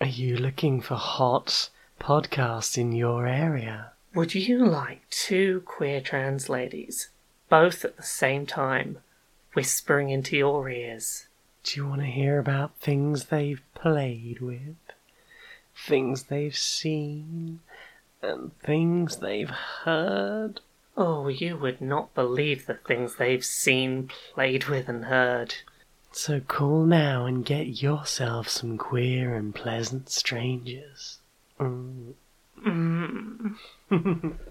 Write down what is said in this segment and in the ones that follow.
Are you looking for hot podcasts in your area? Would you like two queer trans ladies, both at the same time, whispering into your ears? Do you want to hear about things they've played with? Things they've seen? And things they've heard? Oh, you would not believe the things they've seen, played with, and heard. So call now and get yourself some queer and pleasant strangers. Mm. Mm.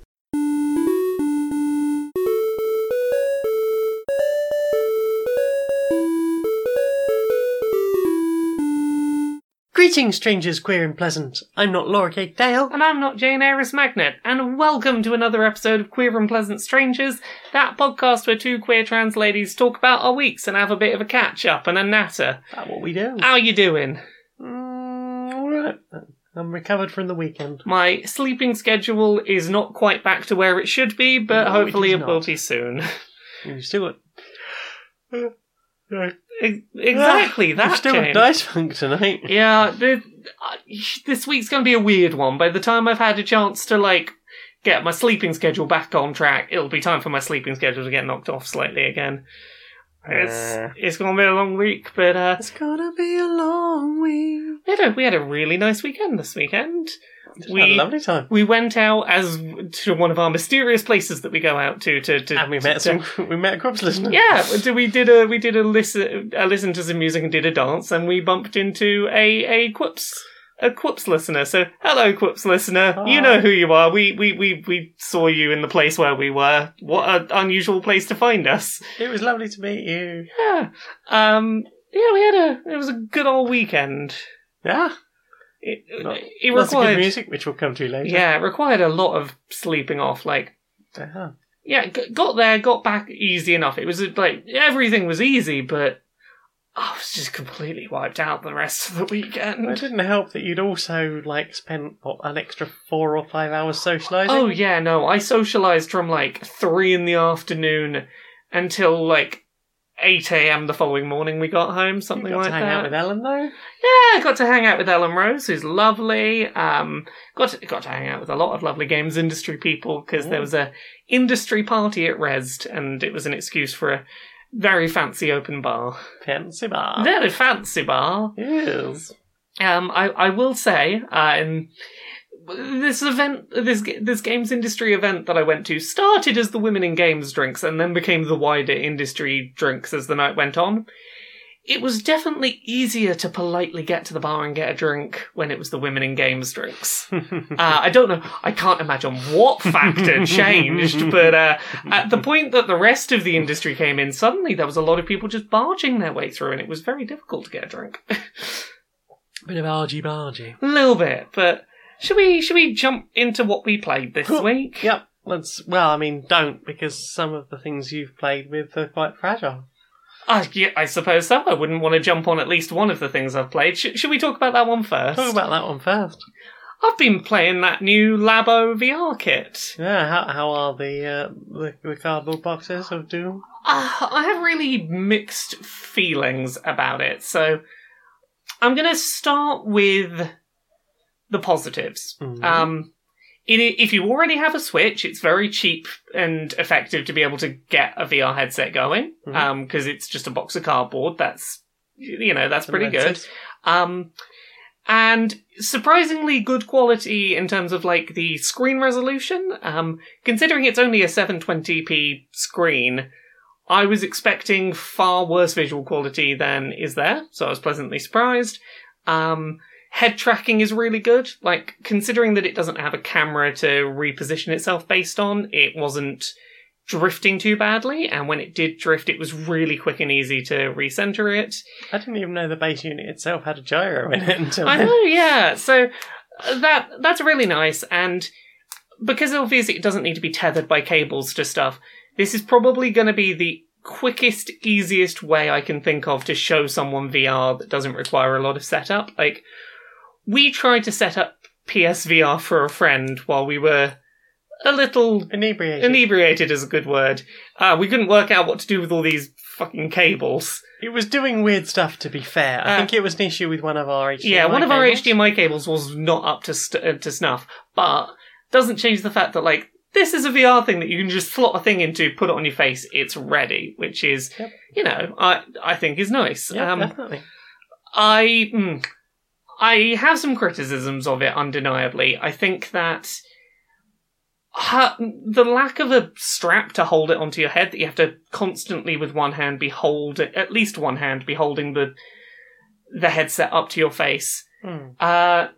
Greetings, strangers, queer and pleasant. I'm not Laura Kate Dale. And I'm not Jane Aris Magnet, and welcome to another episode of Queer and Pleasant Strangers, that podcast where two queer trans ladies talk about our weeks and have a bit of a catch up and a natter. That's what we do. How are you doing? Mm, alright. I'm recovered from the weekend. My sleeping schedule is not quite back to where it should be, but No, hopefully is it will be soon. You still got. E- exactly that. still got dice funk tonight. Yeah, uh, this week's going to be a weird one. By the time I've had a chance to like get my sleeping schedule back on track, it'll be time for my sleeping schedule to get knocked off slightly again. It's Uh. it's going to be a long week, but uh, It's gonna be a long week. we had a we had a really nice weekend this weekend. We- had a lovely time. We went out as to one of our mysterious places that we go out to to to. And we met to- some. We met a Quips listener. Yeah, so we did a we did a listen a listen to some music and did a dance, and we bumped into a a Quips a Quips listener. So hello, Quips listener. You know who you are. We we we we saw you in the place where we were. What an unusual place to find us. It was lovely to meet you. Yeah. Um. Yeah, we had a it was a good old weekend. Yeah. It, it Lots of good required music, which we'll come to later. yeah, it required a lot of sleeping off. Like Yeah. yeah, g- got there, got back easy enough. It was like everything was easy, but oh, I was just completely wiped out the rest of the weekend. It didn't help that you'd also like spent what, an extra four or five hours socialising. Oh yeah, no, I socialized from like three in the afternoon until like eight a.m. the following morning. We got home, you something got like to hang that. out with Ellen though. Yeah, I got to hang out with Ellen Rose, who's lovely. Um, got to, got to hang out with a lot of lovely games industry people because there was a industry party at Rezzed, and it was an excuse for a very fancy open bar. Fancy bar. Very fancy bar. Yes. Um, I, I will say, uh, and this event, this this games industry event that I went to started as the women in games drinks and then became the wider industry drinks as the night went on. It was definitely easier to politely get to the bar and get a drink when it was the women in games drinks. Uh, I don't know. I can't imagine what factor changed, but uh, at the point that the rest of the industry came in, suddenly there was a lot of people just barging their way through, and it was very difficult to get a drink. Bit of argy bargy. A little bit, but should we should we jump into what we played this week? Yep. Let's. Well, I mean, don't because some of the things you've played with are quite fragile. Uh, yeah, I suppose so. I wouldn't want to jump on at least one of the things I've played. Sh- should we talk about that one first? Talk about that one first. I've been playing that new Labo VR kit. Yeah. How how are the uh, the, the cardboard boxes of Doom? Uh, I have really mixed feelings about it. So I'm going to start with the positives. Mhm. Um, it, if you already have a Switch, it's very cheap and effective to be able to get a VR headset going because it's just a box of cardboard. That's you know that's pretty good. Um, and surprisingly good quality in terms of like the screen resolution. Um, considering it's only a 720p screen, I was expecting far worse visual quality than is there, so I was pleasantly surprised. Um, head tracking is really good. Like, considering that it doesn't have a camera to reposition itself based on, it wasn't drifting too badly, and when it did drift, it was really quick and easy to recenter it. I didn't even know the base unit itself had a gyro in it until I then. know, yeah. So uh, that that's really nice, and because obviously it doesn't need to be tethered by cables to stuff, this is probably going to be the quickest, easiest way I can think of to show someone VR that doesn't require a lot of setup. Like we tried to set up PSVR for a friend while we were a little Inebriated. inebriated is a good word. Uh, we couldn't work out what to do with all these fucking cables. It was doing weird stuff, to be fair. I Uh, think it was an issue with one of our HDMI Yeah, one of our cables. HDMI cables was not up to st- uh, to snuff, but doesn't change the fact that like this is a VR thing that you can just slot a thing into, put it on your face, it's ready, which is Yep. you know I I think is nice. Yeah, um, definitely. I mm, I have some criticisms of it, undeniably. I think that ha- the lack of a strap to hold it onto your head that you have to constantly with one hand be hold at least one hand be holding the the headset up to your face. Hmm. Uh,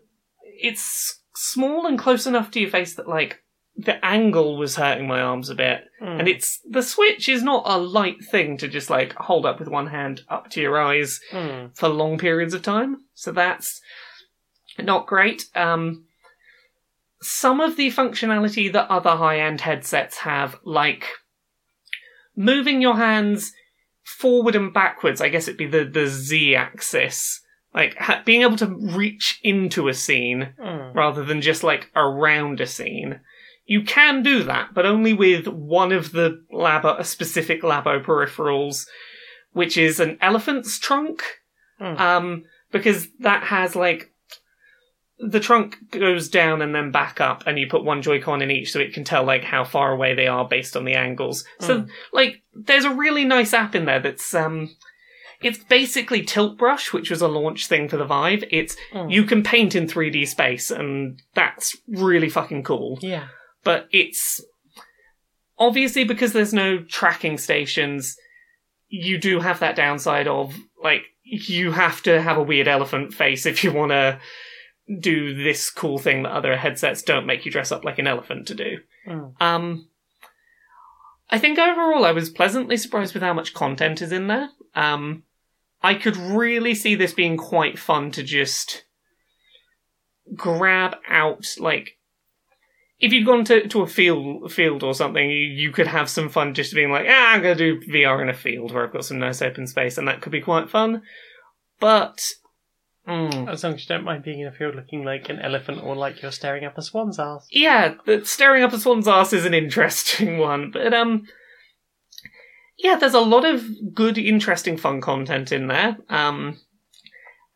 it's small and close enough to your face that like the angle was hurting my arms a bit. Hmm. And it's the switch is not a light thing to just like hold up with one hand up to your eyes Hmm. for long periods of time. So that's not great. Um, some of the functionality that other high end headsets have, like moving your hands forward and backwards, I guess it'd be the, the Z axis, like ha- being able to reach into a scene Hmm. rather than just like around a scene. You can do that, but only with one of the labo, a specific labo peripherals, which is an elephant's trunk. Hmm. Um, because that has like the trunk goes down and then back up, and you put one Joy-Con in each, so it can tell like how far away they are based on the angles. So Hmm. like, there's a really nice app in there that's um. It's basically Tilt Brush, which was a launch thing for the Vive. It's Hmm. you can paint in 3D space, and that's really fucking cool. Yeah. But it's obviously because there's no tracking stations, you do have that downside of like you have to have a weird elephant face if you want to do this cool thing that other headsets don't make you dress up like an elephant to do. Hmm. Um, I think overall I was pleasantly surprised with how much content is in there. Um, I could really see this being quite fun to just grab out, like, if you'd gone to, to a field field or something, you, you could have some fun just being like, ah, I'm going to do VR in a field where I've got some nice open space, and that could be quite fun. But, mm, As long as you don't mind being in a field looking like an elephant or like you're staring up a swan's ass. yeah, the staring up a swan's ass is an interesting one, but um, yeah, there's a lot of good, interesting, fun content in there. Um,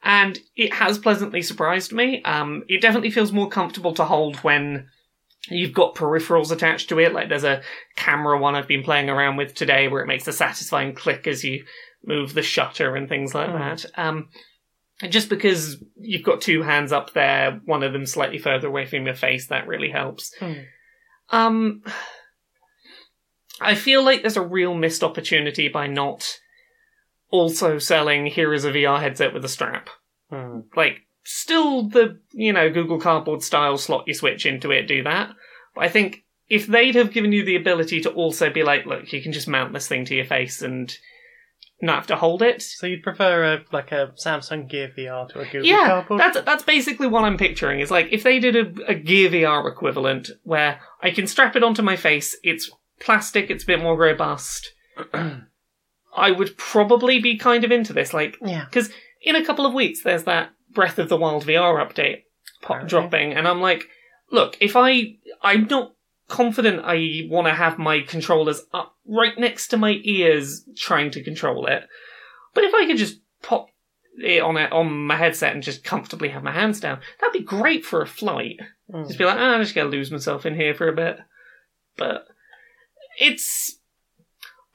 and it has pleasantly surprised me. Um, it definitely feels more comfortable to hold when you've got peripherals attached to it. Like there's a camera one I've been playing around with today where it makes a satisfying click as you move the shutter and things like Hmm. that. Um, and just because you've got two hands up there, one of them slightly further away from your face, that really helps. Hmm. Um, I feel like there's a real missed opportunity by not also selling here is a VR headset with a strap. Hmm. Like, still the, you know, Google Cardboard style slot your Switch into it, do that. But I think if they'd have given you the ability to also be like, look, you can just mount this thing to your face and not have to hold it. So you'd prefer a like a Samsung Gear VR to a Google Yeah, Cardboard? that's that's basically what I'm picturing. Is like if they did a, a Gear VR equivalent where I can strap it onto my face, it's plastic, it's a bit more robust. I would probably be kind of into this. Like yeah. because in a couple of weeks there's that Breath of the Wild VR update pop dropping, and I'm like, look, if I I'm not confident I want to have my controllers up right next to my ears trying to control it, but if I could just pop it on it on my headset and just comfortably have my hands down, that'd be great for a flight. Hmm. Just be like, ah, I'm just gonna lose myself in here for a bit. But it's.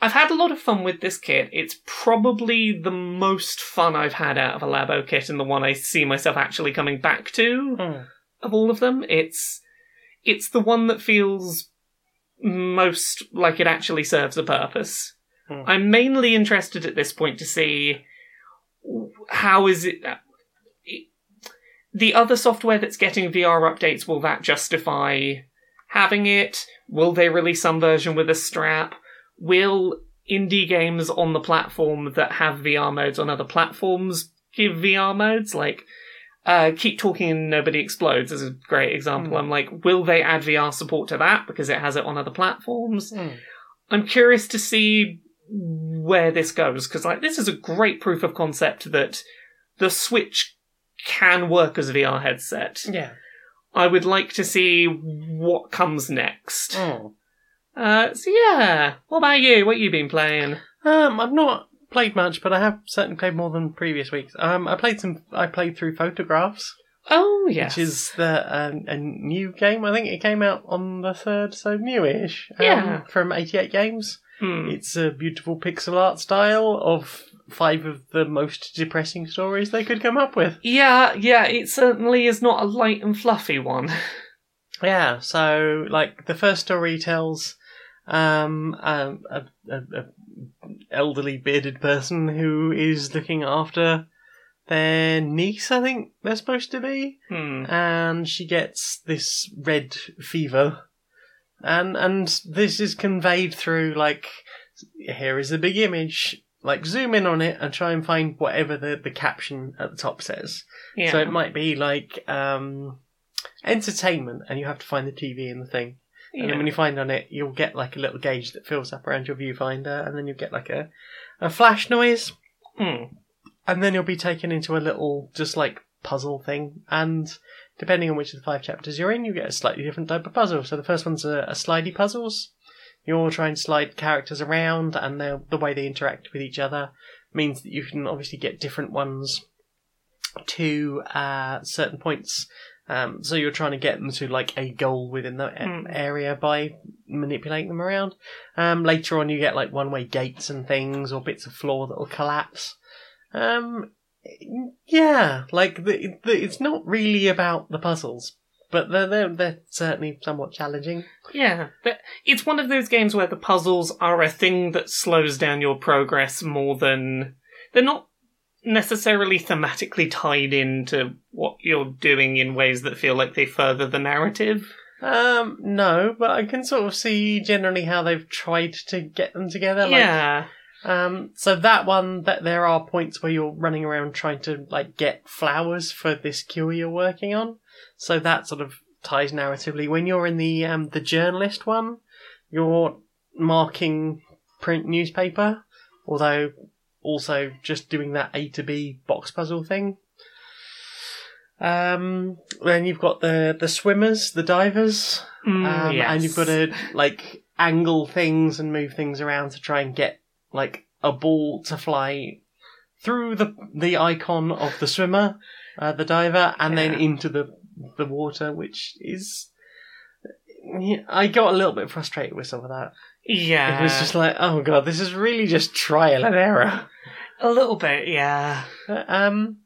I've had a lot of fun with this kit. It's probably the most fun I've had out of a Labo kit and the one I see myself actually coming back to Hmm. of all of them. It's it's the one that feels most like it actually serves a purpose. Hmm. I'm mainly interested at this point to see how is it the other software that's getting VR updates will that justify having it? Will they release some version with a strap? Will indie games on the platform that have VR modes on other platforms give VR modes? Like, uh, Keep Talking and Nobody Explodes is a great example. Hmm. I'm like, will they add VR support to that because it has it on other platforms? Hmm. I'm curious to see where this goes because like this is a great proof of concept that the Switch can work as a VR headset. Yeah. I would like to see what comes next. Hmm. Uh, so yeah, what about you? What you been playing? Um, I've not played much, but I have certainly played more than previous weeks. Um, I played some. I played through photographs, Oh yes, which is the um, a new game. I think it came out on the third, so newish. Um, Yeah. from eighty eight games. Hmm. It's a beautiful pixel art style of five of the most depressing stories they could come up with. Yeah, yeah, it certainly is not a light and fluffy one. Yeah, so like the first story tells um, a, a, a elderly bearded person who is looking after their niece, I think they're supposed to be, Hmm. and she gets this red fever, and and this is conveyed through like here is the big image. Like zoom in on it and try and find whatever the, the caption at the top says. Yeah. So it might be like um, entertainment, and you have to find the TV in the thing. And yeah. then when you find on it, you'll get like a little gauge that fills up around your viewfinder, and then you get like a, a flash noise, Hmm. and then you'll be taken into a little just like puzzle thing. And depending on which of the five chapters you're in, you get a slightly different type of puzzle. So the first one's a, a slidey puzzles. You're try and slide characters around, and the way they interact with each other means that you can obviously get different ones to uh, certain points. Um, so you're trying to get them to like a goal within the a- Hmm. area by manipulating them around. Um, later on, you get like one-way gates and things, or bits of floor that will collapse. Um, yeah, like the, the, it's not really about the puzzles, but they're, they're they're certainly somewhat challenging. Yeah, but it's one of those games where the puzzles are a thing that slows down your progress more than they're not necessarily thematically tied into what you're doing in ways that feel like they further the narrative. Um, no, but I can sort of see generally how they've tried to get them together. Like, yeah, Um, so that one, that there are points where you're running around trying to like get flowers for this cure you're working on. So that sort of ties narratively. When you're in the um the journalist one, you're marking print newspaper, although also just doing that A to B box puzzle thing. Um, then you've got the the swimmers, the divers, Mm, um, yes. and you've got to like angle things and move things around to try and get like a ball to fly through the the icon of the swimmer, uh, the diver, and then into the the water, which is. I got a little bit frustrated with some of that. Yeah, It was just like, oh god, this is really just trial and error. a little bit. Yeah, Uh, Um,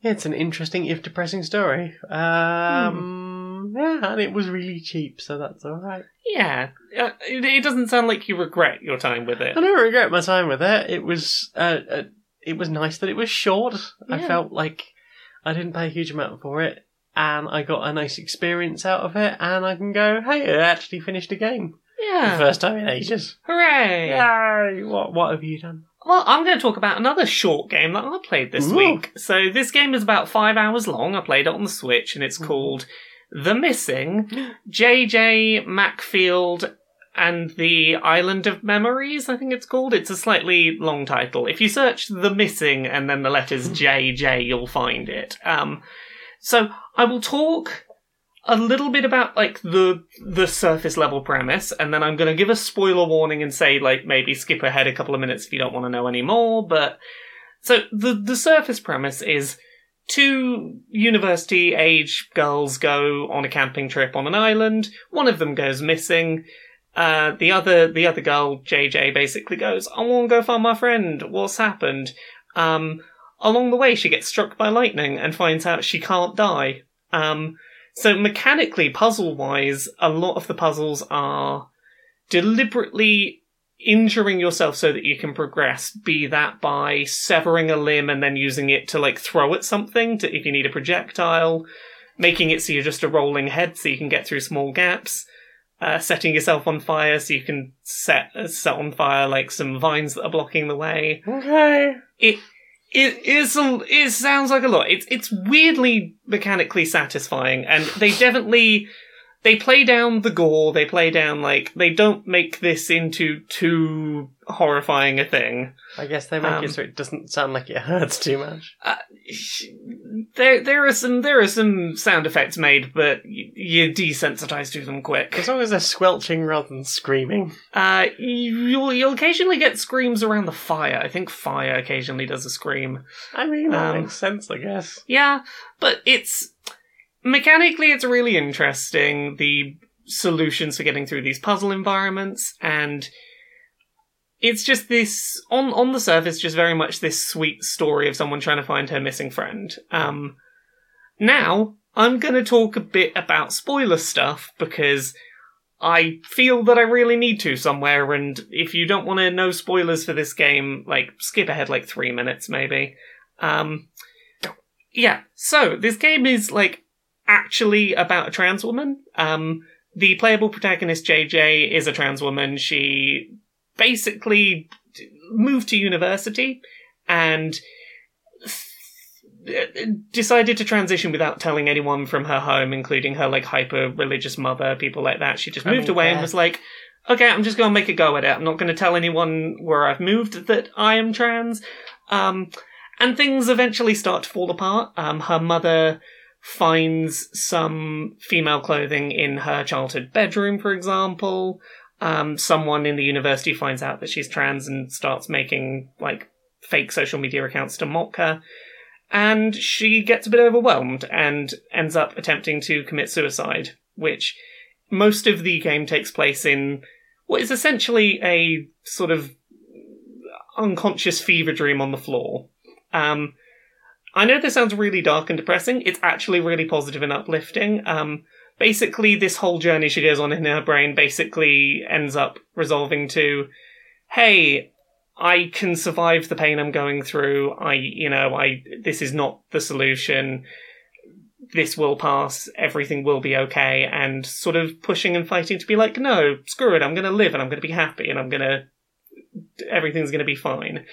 yeah, it's an interesting if depressing story. Um, yeah, and it was really cheap, so that's all right. yeah. Uh, it, it doesn't sound like you regret your time with it. I don't regret my time with it. It was uh, uh, it was nice that it was short. I felt like I didn't pay a huge amount for it, and I got a nice experience out of it. And I can go, hey, I actually finished a game for the Yeah, first time in ages. hooray! Yay! What what have you done? Well, I'm going to talk about another short game that I played this Ooh. week. So this game is about five hours long. I played it on the Switch, and it's called The Missing. J.J. Macfield and the Island of Memories. I think it's called. It's a slightly long title. If you search The Missing and then the letters J.J., you'll find it. Um, so I will talk a little bit about like the the surface level premise and then I'm going to give a spoiler warning and say like maybe skip ahead a couple of minutes if you don't want to know any more but so the the surface premise is two university age girls go on a camping trip on an island one of them goes missing uh, the other the other girl JJ basically goes I want to go find my friend. What's happened? Um along the way she gets struck by lightning and finds out she can't die. Um so mechanically, puzzle wise, a lot of the puzzles are deliberately injuring yourself so that you can progress, be that by severing a limb and then using it to like throw at something to if you need a projectile, making it so you're just a rolling head so you can get through small gaps. Uh, setting yourself on fire so you can set uh, set on fire like some vines that are blocking the way Okay. it it is a, it sounds like a lot. It's it's weirdly mechanically satisfying, and they definitely they play down the gore. They play down like they don't make this into too horrifying a thing. I guess they make Um, it so it doesn't sound like it hurts too much. Uh, there, there are some, there are some sound effects made, but y- you're desensitized to them quick. As long as they're squelching rather than screaming. Uh, you'll, you'll occasionally get screams around the fire. I think fire occasionally does a scream. I mean, that Um, makes sense, I guess. Yeah, but it's mechanically it's really interesting. The solutions for getting through these puzzle environments and it's just this on on the surface just very much this sweet story of someone trying to find her missing friend. Um now I'm going to talk a bit about spoiler stuff because I feel that I really need to somewhere and if you don't want to know spoilers for this game like skip ahead like 3 minutes maybe. Um yeah, so this game is like actually about a trans woman. Um, the playable protagonist JJ is a trans woman. She basically moved to university and decided to transition without telling anyone from her home, including her like hyper religious mother, people like that. She just I moved mean, away and was like, okay, I'm just going to make a go at it. I'm not going to tell anyone where I've moved that I am trans. Um, and things eventually start to fall apart. Um, her mother finds some female clothing in her childhood bedroom, for example. Um, someone in the university finds out that she's trans and starts making like fake social media accounts to mock her. And she gets a bit overwhelmed and ends up attempting to commit suicide, which most of the game takes place in what is essentially a sort of unconscious fever dream on the floor. Um, I know this sounds really dark and depressing. It's actually really positive and uplifting. Um, basically, this whole journey she goes on in her brain basically ends up resolving to, hey, I can survive the pain I'm going through. I, you know, I, this is not the solution. This will pass. Everything will be okay. And sort of pushing and fighting to be like, no, screw it. I'm going to live and I'm going to be happy and I'm going to, everything's going to be fine.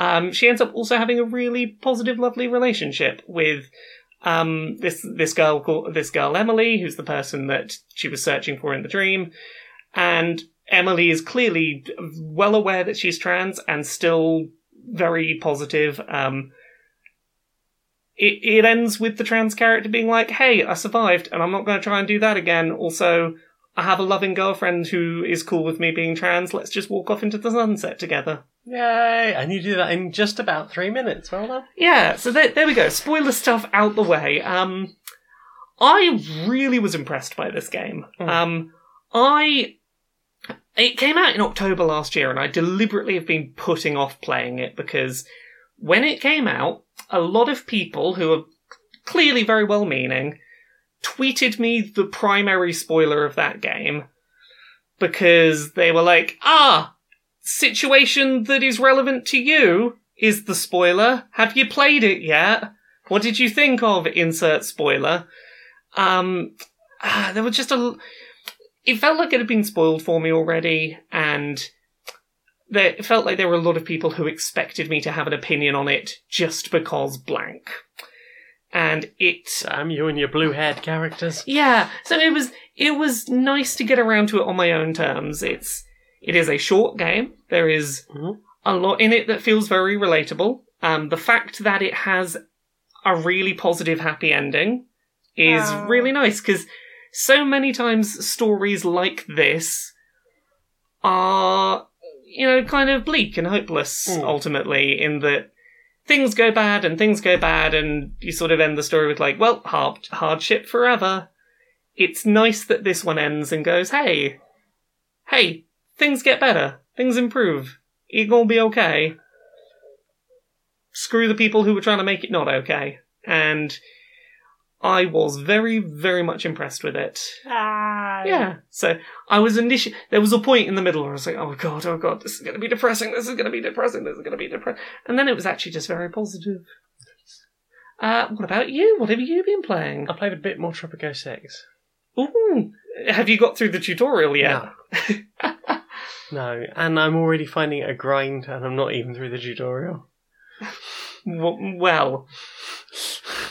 Um, she ends up also having a really positive, lovely relationship with um, this this girl called this girl Emily, who's the person that she was searching for in the dream, and Emily is clearly well aware that she's trans and still very positive. Um, it it ends with the trans character being like, "Hey, I survived, and I'm not going to try and do that again." Also, I have a loving girlfriend who is cool with me being trans. Let's just walk off into the sunset together. Yay! And you do that in just about three minutes. Well done. Yeah, so there, there we go. Spoiler stuff out the way. Um, I really was impressed by this game. Hmm. Um, I it came out in October last year, and I deliberately have been putting off playing it because when it came out, a lot of people who are clearly very well-meaning tweeted me the primary spoiler of that game because they were like, "Ah, situation that is relevant to you is the spoiler. Have you played it yet? What did you think of insert spoiler? Um, ah, there was just a. It felt like it had been spoiled for me already, and there, it felt like there were a lot of people who expected me to have an opinion on it just because blank. And it Sam, you and your blue haired characters. yeah, so it was it was nice to get around to it on my own terms. It's it is a short game. There is Mhm. a lot in it that feels very relatable. Um, the fact that it has a really positive, happy ending is Ah. really nice because so many times stories like this are you know kind of bleak and hopeless Mm. ultimately in that things go bad and things go bad and you sort of end the story with like well hard hardship forever it's nice that this one ends and goes hey hey things get better things improve it gonna be okay screw the people who were trying to make it not okay and i was very very much impressed with it yeah. So I was initially there was a point in the middle where I was like, oh god, oh god, this is going to be depressing. This is going to be depressing. This is going to be depressing. And then it was actually just very positive. Uh, what about you? What have you been playing? I played a bit more Tropico 6. Ooh, have you got through the tutorial yet? No, and I'm already finding it a grind, and I'm not even through the tutorial. Well,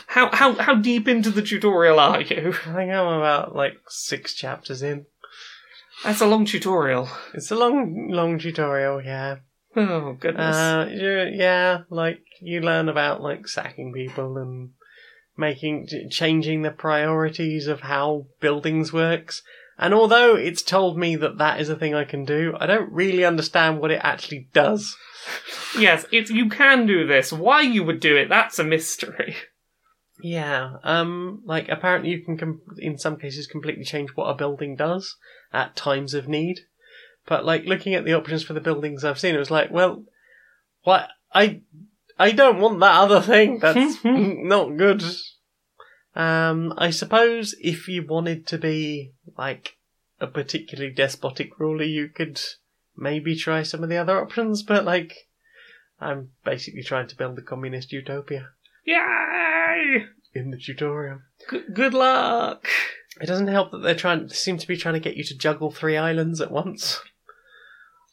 How how how deep into the tutorial are you? I think I'm about like six chapters in. That's a long tutorial. It's a long, long tutorial, yeah. Oh goodness. Uh, yeah, like you learn about like sacking people and making, changing the priorities of how buildings works. And although it's told me that that is a thing I can do, I don't really understand what it actually does. yes, it's you can do this. Why you would do it? That's a mystery. Yeah, um, like apparently you can, com- in some cases, completely change what a building does at times of need. But like looking at the options for the buildings I've seen, it was like, well, what I I don't want that other thing. That's not good. Um, I suppose if you wanted to be like a particularly despotic ruler, you could maybe try some of the other options. But like, I'm basically trying to build a communist utopia Yay! in the tutorial. G- good luck. It doesn't help that they're trying they seem to be trying to get you to juggle three islands at once.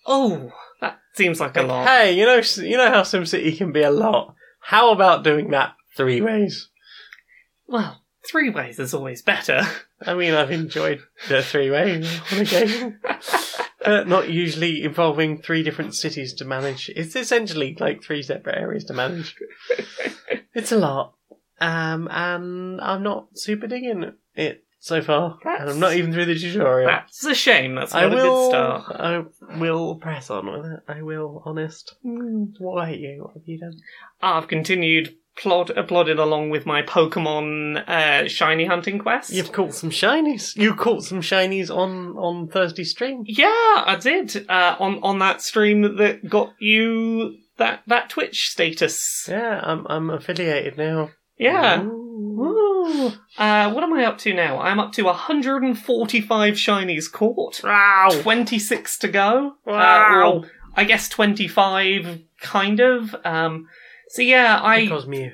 Oh, that seems like a lot. hey, you know you know how SimCity can be a lot. How about doing that three ways? Well, three ways is always better. I mean, I've enjoyed the three ways on occasion. Uh, not usually involving three different cities to manage. It's essentially like three separate areas to manage. It's a lot. Um, and I'm not super digging it so far. And I'm not even through the tutorial. That's a shame. That's I not a will. good start. I will press on with it. I will, honest. Mm, What about you? What have you done? I've continued plod uh, plodded along with my Pokemon uh, shiny hunting quest. You've caught some shinies. You caught some shinies on on Thursday stream. Yeah, I did. Uh, on on that stream that got you that that Twitch status. Yeah, I'm I'm affiliated now. Yeah. Ooh. Uh, what am I up to now? I'm up to 145 shinies caught. Wow. 26 to go. Uh, Wow. well, I guess 25, kind of. Um, so yeah, I Because Mew.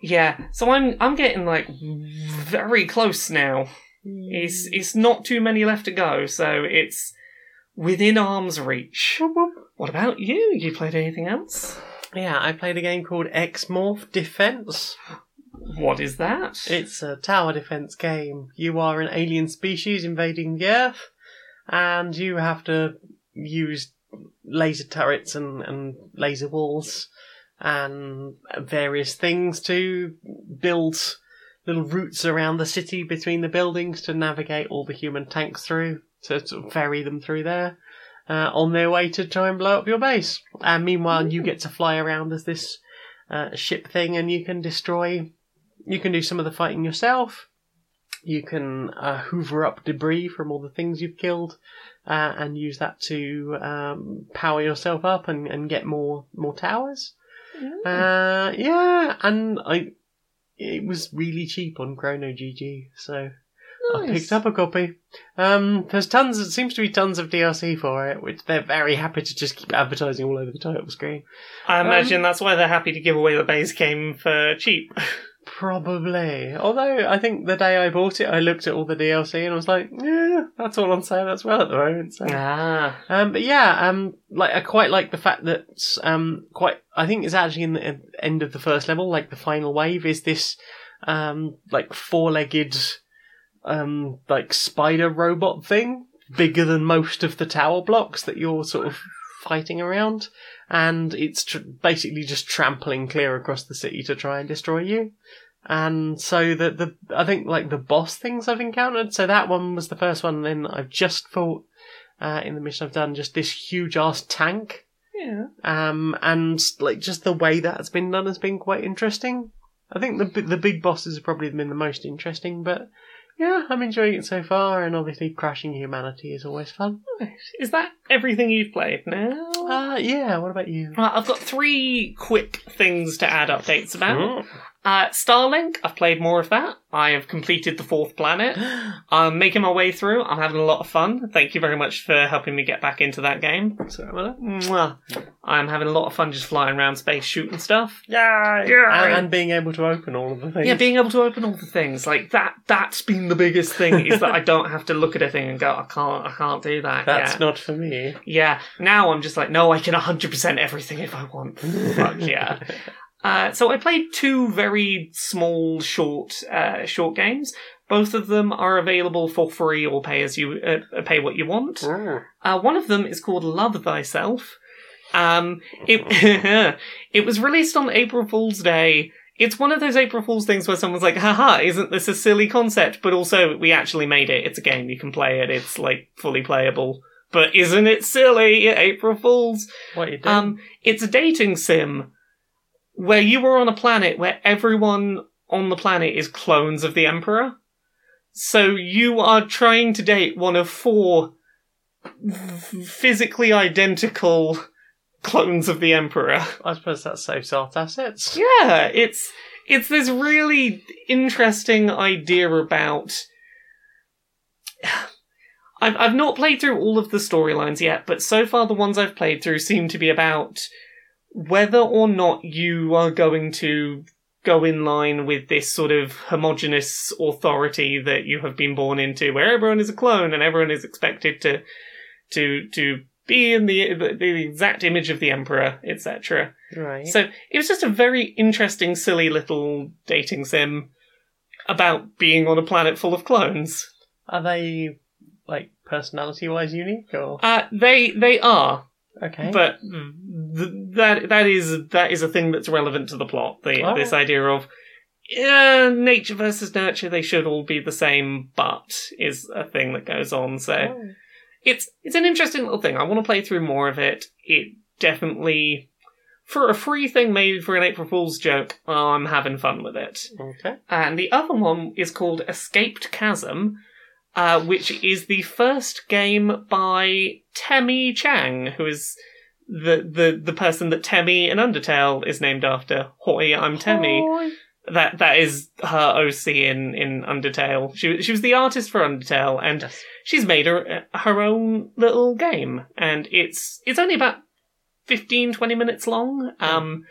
yeah. So I'm I'm getting like very close now. It's hmm. it's not too many left to go, so it's within arm's reach. What about you? You played anything else? Yeah, I played a game called X Morph Defense. What is that? It's a tower defense game. You are an alien species invading the Earth, and you have to use laser turrets and, and laser walls and various things to build little routes around the city between the buildings to navigate all the human tanks through, to sort of ferry them through there. Uh, on their way to try and blow up your base. And meanwhile, you get to fly around as this uh, ship thing, and you can destroy you can do some of the fighting yourself. You can uh, hoover up debris from all the things you've killed, uh, and use that to um, power yourself up and, and get more more towers. Uh, yeah, and I it was really cheap on Chrono GG, so I picked up a copy. Um, there's tons. It seems to be tons of DLC for it, which they're very happy to just keep advertising all over the title screen. I Um, imagine that's why they're happy to give away the base game for cheap. Probably. Although I think the day I bought it, I looked at all the DLC and I was like, yeah, that's all on sale as well at the moment. So. ah. Um, but yeah, um, like I quite like the fact that um, quite I think it's actually in the end of the first level, like the final wave is this um, like four-legged um, like spider robot thing, bigger than most of the tower blocks that you're sort of fighting around, and it's tr- basically just trampling clear across the city to try and destroy you. And so the the I think like the boss things I've encountered. So that one was the first one. Then I've just fought uh, in the mission I've done just this huge ass tank. Yeah. Um, and like just the way that's been done has been quite interesting. I think the the big bosses have probably been the most interesting, but yeah, I'm enjoying it so far. And obviously, crashing humanity is always fun. Is that everything you've played now? Uh, yeah. What about you? I've got three quick things to add updates about. Uh, Starlink, I've played more of that. I have completed the fourth planet. I'm making my way through. I'm having a lot of fun. Thank you very much for helping me get back into that game. So, Mwah. I'm having a lot of fun just flying around space shooting stuff. yeah, Yeah. and, and being able to open all of the things. Yeah, being able to open all the things like that. That's been the biggest thing is that I don't have to look at a thing and go, I can't, I can't do that. that's yeah. not for me. Yeah, now I'm just like, no, I can 100% everything if I want. Fuck yeah. Uh, so I played two very small, short, uh, short games. Both of them are available for free or pay as you uh, pay what you want. Uh, one of them is called Love Thyself. Um, it it was released on April Fool's Day. It's one of those April Fool's things where someone's like, haha, isn't this a silly concept? But also, we actually made it. It's a game. You can play it. It's, like, fully playable. But isn't it silly, April Fools? What are you doing? Um, it's a dating sim where you are on a planet where everyone on the planet is clones of the Emperor. So you are trying to date one of four physically identical clones of the Emperor. I suppose that's saves art assets. Yeah, it's it's this really interesting idea about. I've I've not played through all of the storylines yet, but so far the ones I've played through seem to be about whether or not you are going to go in line with this sort of homogenous authority that you have been born into, where everyone is a clone and everyone is expected to to to be in the the exact image of the emperor, etc. Right. So it was just a very interesting, silly little dating sim about being on a planet full of clones. Are they like personality wise unique or Uh, they they are, okay? but th- that that is that is a thing that's relevant to the plot. The, Oh. This idea of uh, nature versus nurture, they should all be the same, but is a thing that goes on. So Oh. it's it's an interesting little thing. I want to play through more of it. It definitely for a free thing made for an April Fool's joke. I'm having fun with it. okay. And the other one is called Escaped Chasm, uh, which is the first game by Temmie Chang, who is the, the, the person that Temmie in Undertale is named after. Hoi, I'm Temmie. Hi. That that is her OC in, in Undertale. She she was the artist for Undertale, and Yes. she's made her her own little game, and it's it's only about 15, 20 minutes long. Um,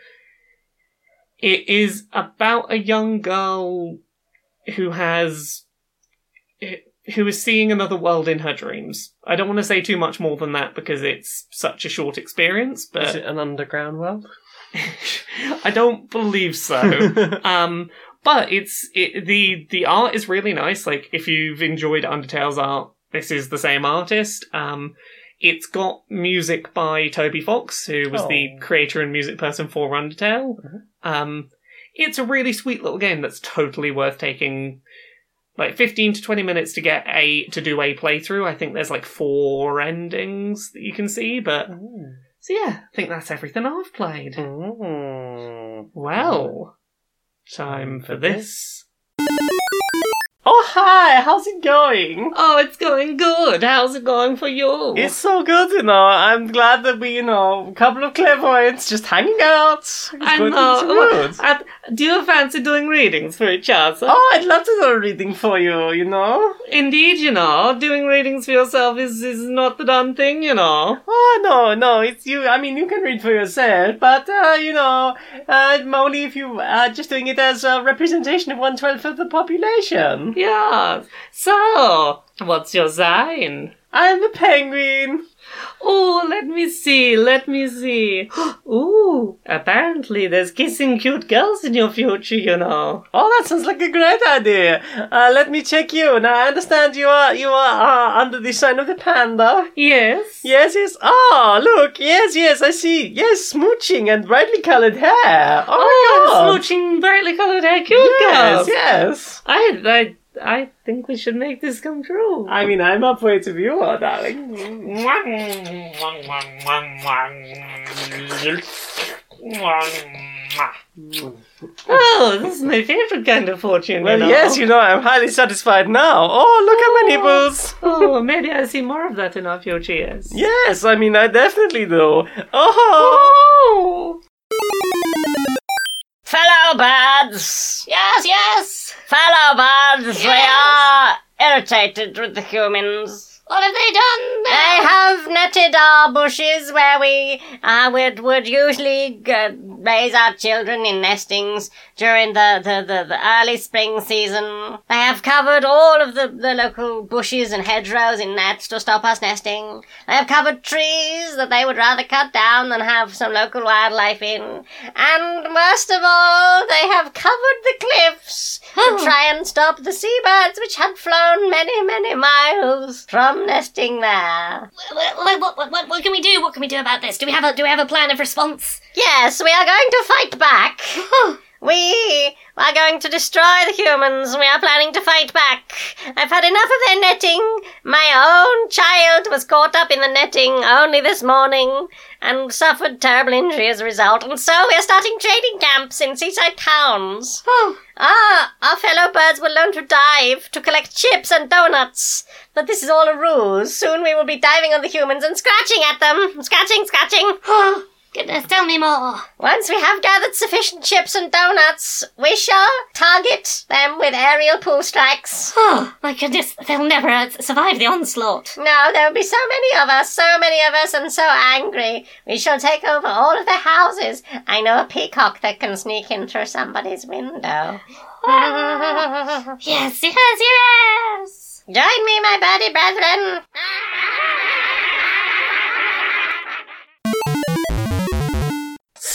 it is about a young girl who has who is seeing another world in her dreams. I don't want to say too much more than that because it's such a short experience, But Is it an underground world? I don't believe so. Um, but it's it, the the art is really nice. Like if you've enjoyed Undertale's art, this is the same artist. Um, it's got music by Toby Fox, who was the Oh. creator and music person for Undertale. Mhm. Um, it's a really sweet little game that's totally worth taking like 15 to 20 minutes to get a to do a playthrough. I think there's like four endings that you can see, but Ooh. so yeah, I think that's everything I've played. Well, time for this. Hi, how's it going? Oh, it's going good. How's it going for you? It's so good, you know. I'm glad that we, you know, a couple of clairvoyants just hanging out. It's I good, know. good. Uh, do you fancy doing readings for each other? Oh, I'd love to do a reading for you, you know. Indeed, you know, doing readings for yourself is, is not the done thing, you know. Oh no, no, it's you. I mean, you can read for yourself, but uh, you know, uh, only if you are just doing it as a representation of one twelfth of the population. Yes. So, what's your sign? I'm the penguin. Oh, let me see, let me see. Ooh, apparently there's kissing cute girls in your future, you know. Oh, that sounds like a great idea. Uh, let me check you. Now, I understand you are you are uh, under the sign of the panda. Yes. Yes, yes. Oh, look. Yes, yes. I see. Yes, smooching and brightly colored hair. Oh, Oh, my god. smooching brightly colored hair cute Yes, girls. yes. I, I, I think we should make this come true. I mean, I'm up for it if you are, darling. Oh, this is my favorite kind of fortune. Well, you know. yes, you know, I'm highly satisfied now. Oh, look how many Oh. boots. oh, maybe I see more of that in our future years. Yes, I mean, I definitely do. Oh. Oh. Fellow birds! Yes, yes. Fellow birds, we are irritated with the humans. What have they done? They have netted our bushes where we uh, would, would usually uh, raise our children in nestings during the, the, the, the early spring season. They have covered all of the, the local bushes and hedgerows in nets to stop us nesting. They have covered trees that they would rather cut down than have some local wildlife in. And worst of all, they have covered the cliffs to try and stop the seabirds which had flown many, many miles from nesting there. What, what, what, what, what can we do? What can we do about this? Do we have a do we have a plan of response? Yes, we are going to fight back. We are going to destroy the humans. We are planning to fight back. I've had enough of their netting. My own child was caught up in the netting only this morning and suffered terrible injury as a result. And so we are starting trading camps in seaside towns. Ah, our fellow birds will learn to dive to collect chips and donuts. But this is all a ruse. Soon we will be diving on the humans and scratching at them. Scratching, scratching. Goodness, tell me more. Once we have gathered sufficient chips and donuts, we shall target them with aerial pool strikes. Oh my goodness, they'll never uh, survive the onslaught. No, there will be so many of us, so many of us, and so angry. We shall take over all of their houses. I know a peacock that can sneak in through somebody's window. Yes, yes, yes. Join me, my birdie brethren.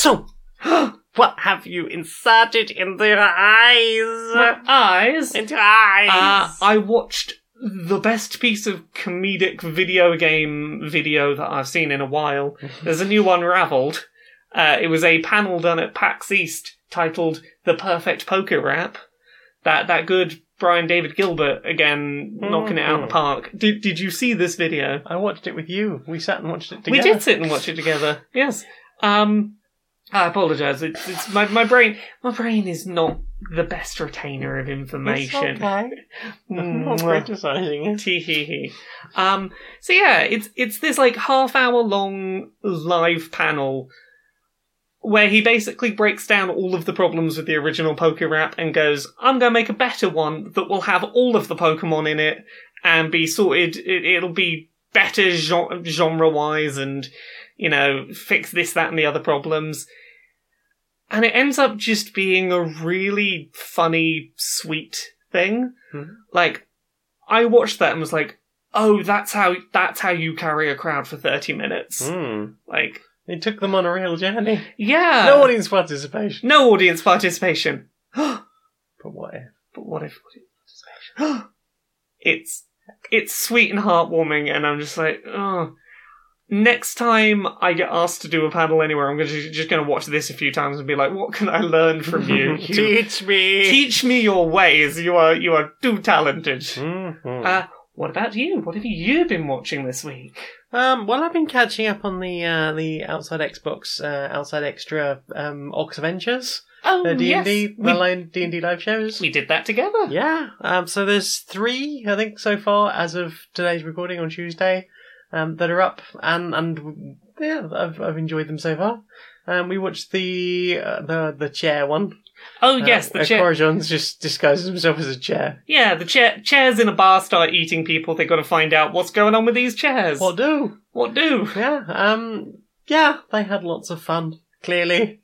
So, what have you inserted in their eyes? My eyes. Into eyes. Uh, I watched the best piece of comedic video game video that I've seen in a while. There's a new one, Raveled. Uh, it was a panel done at PAX East titled "The Perfect Poké Rap." That that good Brian David Gilbert again knocking it out of the park. Did Did you see this video? I watched it with you. We sat and watched it together. We did sit and watch it together. Yes. Um, I apologise. It's, it's my my brain. My brain is not the best retainer of It's information. okay. I'm not criticising it. Tee hee hee. Um, so yeah, it's it's this like half hour long live panel where he basically breaks down all of the problems with the original Poké Rap and goes, "I'm going to make a better one that will have all of the Pokemon in it and be sorted. It, it'll be better genre wise and you know fix this, that, and the other problems." And it ends up just being a really funny, sweet thing. Hmm. Like, I watched that and was like, "Oh, that's how that's how you carry a crowd for thirty minutes." Hmm. Like, It took them on a real journey. yeah, no audience participation. no audience participation. But what if? But what if audience participation? it's it's sweet and heartwarming, and I'm just like, oh. Next time I get asked to do a panel anywhere, I'm gonna, just going to watch this a few times and be like, "What can I learn from you? You- Teach me. teach me your ways. You are you are too talented." Mhm. Uh, what about you? What have you been watching this week? Um, well, I've been catching up on the uh, the outside Xbox, uh, Outside Xtra um, Oxventures, Oh, the D and D, the line D and D live shows. we did that together. Yeah. Um, so there's three, I think, so far as of today's recording on Tuesday, um, that are up, and and yeah, I've I've enjoyed them so far. Um, we watched the uh, the the chair one. Oh yes, uh, the chair. Just disguises himself as a chair. Yeah, the chair. Chairs in a bar start eating people. They got to find out what's going on with these chairs. What do? What do? Yeah. Um. Yeah, they had lots of fun. Clearly.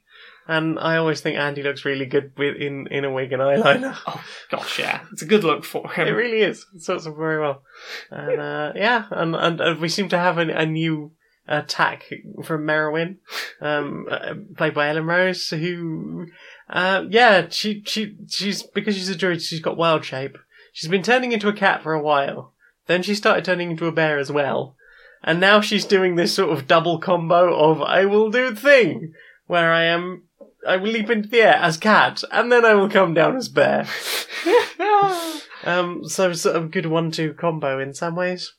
And I always think Andy looks really good with in, in a wig and eyeliner. Oh gosh, yeah, it's a good look for him. It really is. It sorts them very well. And uh, yeah, and, and uh, we seem to have a, a new attack from Merilwen, um, uh, played by Ellen Rose, who, uh, yeah, she she she's because she's a druid, she's got wild shape. She's been turning into a cat for a while. Then she started turning into a bear as well. And now she's doing this sort of double combo of I will do thing, where I am I will leap into the air as cat, and then I will come down as bear. Um, so sort of good one-two combo in some ways.